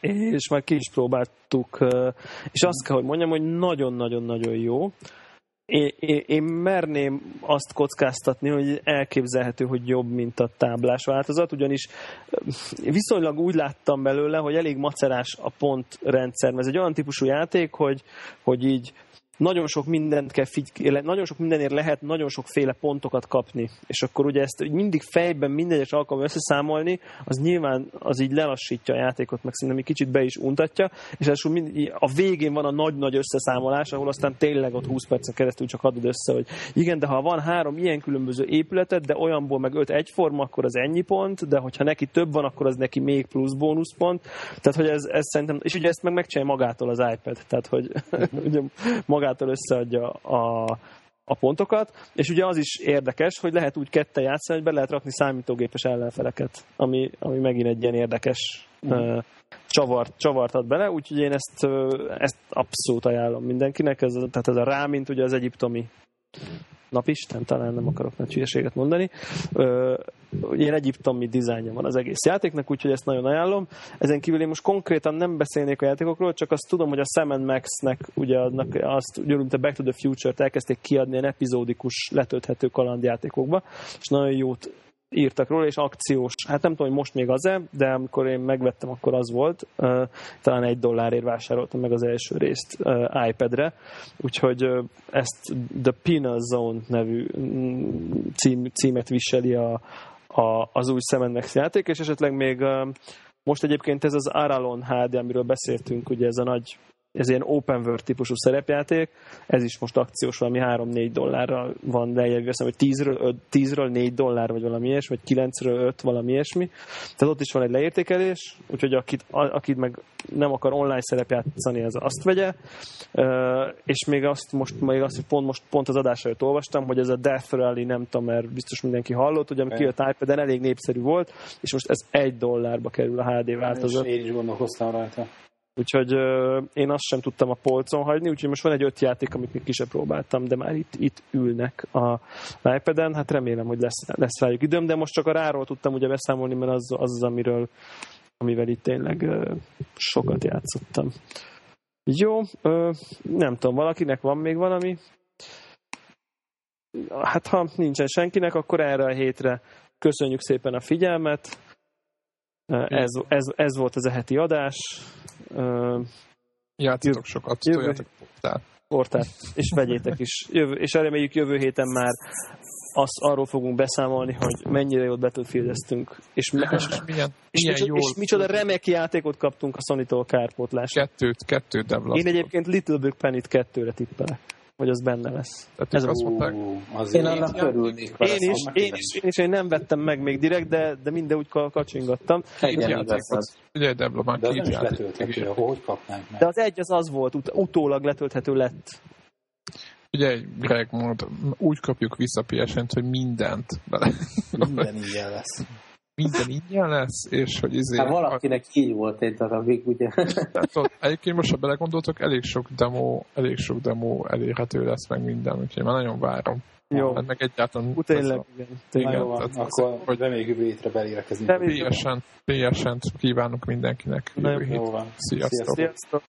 és már ki is próbáltuk, és azt kell, hogy mondjam, hogy nagyon-nagyon-nagyon jó. Én, én, én merném azt kockáztatni, hogy elképzelhető, hogy jobb, mint a táblás változat, ugyanis viszonylag úgy láttam belőle, hogy elég macerás a pontrendszer, ez egy olyan típusú játék, hogy, hogy így nagyon sok mindent kell figy- nagyon sok mindenért lehet nagyon sokféle pontokat kapni. És akkor ugye ezt mindig fejben minden egyes alkalommal összeszámolni, az nyilván az így lelassítja a játékot, meg szerintem egy kicsit be is untatja, és ez mind, a végén van a nagy-nagy összeszámolás, ahol aztán tényleg ott 20 percen keresztül csak adod össze, hogy igen, de ha van három ilyen különböző épületet, de olyanból meg öt egyforma, akkor az ennyi pont, de hogyha neki több van, akkor az neki még plusz bónuszpont. Tehát, hogy ez, ez szerintem, és ugye ezt meg megcsinálja magától az iPad, tehát, hogy (laughs) ugye magát magától összeadja a, a pontokat, és ugye az is érdekes, hogy lehet úgy kette játszani, hogy be lehet rakni számítógépes ellenfeleket, ami, ami megint egy ilyen érdekes mm. uh, csavart, csavart ad bele, úgyhogy én ezt, uh, ezt abszolút ajánlom mindenkinek, ez, tehát ez a rá, mint ugye az egyiptomi napisten, talán nem akarok nagy hülyeséget mondani. Ilyen egyiptomi dizájnja van az egész játéknak, úgyhogy ezt nagyon ajánlom. Ezen kívül én most konkrétan nem beszélnék a játékokról, csak azt tudom, hogy a Sam Max-nek ugye adnak, azt mint a Back to the Future-t elkezdték kiadni ilyen epizódikus letölthető kalandjátékokba, és nagyon jót írtak róla, és akciós. Hát nem tudom, hogy most még az-e, de amikor én megvettem, akkor az volt. Talán egy dollárért vásároltam meg az első részt iPad-re, úgyhogy ezt The Penal Zone nevű mm, cím, címet viseli a, a, az új Sam játék, és esetleg még most egyébként ez az Aralon HD, amiről beszéltünk, ugye ez a nagy ez ilyen open world típusú szerepjáték, ez is most akciós valami 3-4 dollárra van lejjebb, veszem, hogy 10-ről, 10-ről 4 dollár, vagy valami ilyesmi, vagy 9-ről 5, valami ilyesmi. Tehát ott is van egy leértékelés, úgyhogy akit, akit meg nem akar online szerepjátszani, az azt vegye. És még azt most, még azt, hogy pont, most pont az adás előtt olvastam, hogy ez a Death Rally, nem tudom, mert biztos mindenki hallott, hogy ami kijött iPad-en elég népszerű volt, és most ez egy dollárba kerül a HD változat.
Én is gondolkoztam rajta.
Úgyhogy uh, én azt sem tudtam a polcon hagyni, úgyhogy most van egy öt játék, amit még ki próbáltam, de már itt, itt ülnek a iPad-en. Hát remélem, hogy lesz, lesz rájuk időm, de most csak a ráról tudtam ugye beszámolni, mert az az, az amiről, amivel itt tényleg uh, sokat játszottam. Jó, uh, nem tudom, valakinek van még valami? Hát ha nincsen senkinek, akkor erre a hétre köszönjük szépen a figyelmet. Ez, ez, ez volt az a heti adás.
Játszatok sokat, jövő, toljatok portát.
portát. És vegyétek is. Jövő, és reméljük jövő héten már azt arról fogunk beszámolni, hogy mennyire jót betűfildeztünk. És,
és, és, milyen,
és, milyen micsoda, és micsoda remek játékot kaptunk a Sony-tól kárpótlásra.
Kettőt, kettőt development.
Én egyébként Little Big Penny-t kettőre tippelek hogy az benne lesz.
Tehát Ez azt mondták,
én annak örülnék.
Én is, én is, én is, én nem vettem meg még direkt, de, de minden úgy kacsingattam.
Igen, Ugye Debla már
két játék. hogy kapnánk meg?
De az egy az az volt, ut- utólag letölthető lett.
Ugye Greg mond, úgy kapjuk vissza PSN-t, hogy mindent bele.
Minden ilyen lesz
minden ingyen lesz, és hogy izé...
Hát valakinek a... így volt egy darabig, ugye?
Tehát, egyébként most, ha belegondoltok, elég sok demo, elég sok demo elérhető lesz meg minden, úgyhogy már nagyon várom.
Jó.
Hát meg egyáltalán...
Ú, tényleg, igen.
igen. Jó, tehát akkor hogy reméljük jövő hétre belérekezni.
PSN, PSN kívánok mindenkinek.
Jövő hét.
Sziasztok. Sziasztok.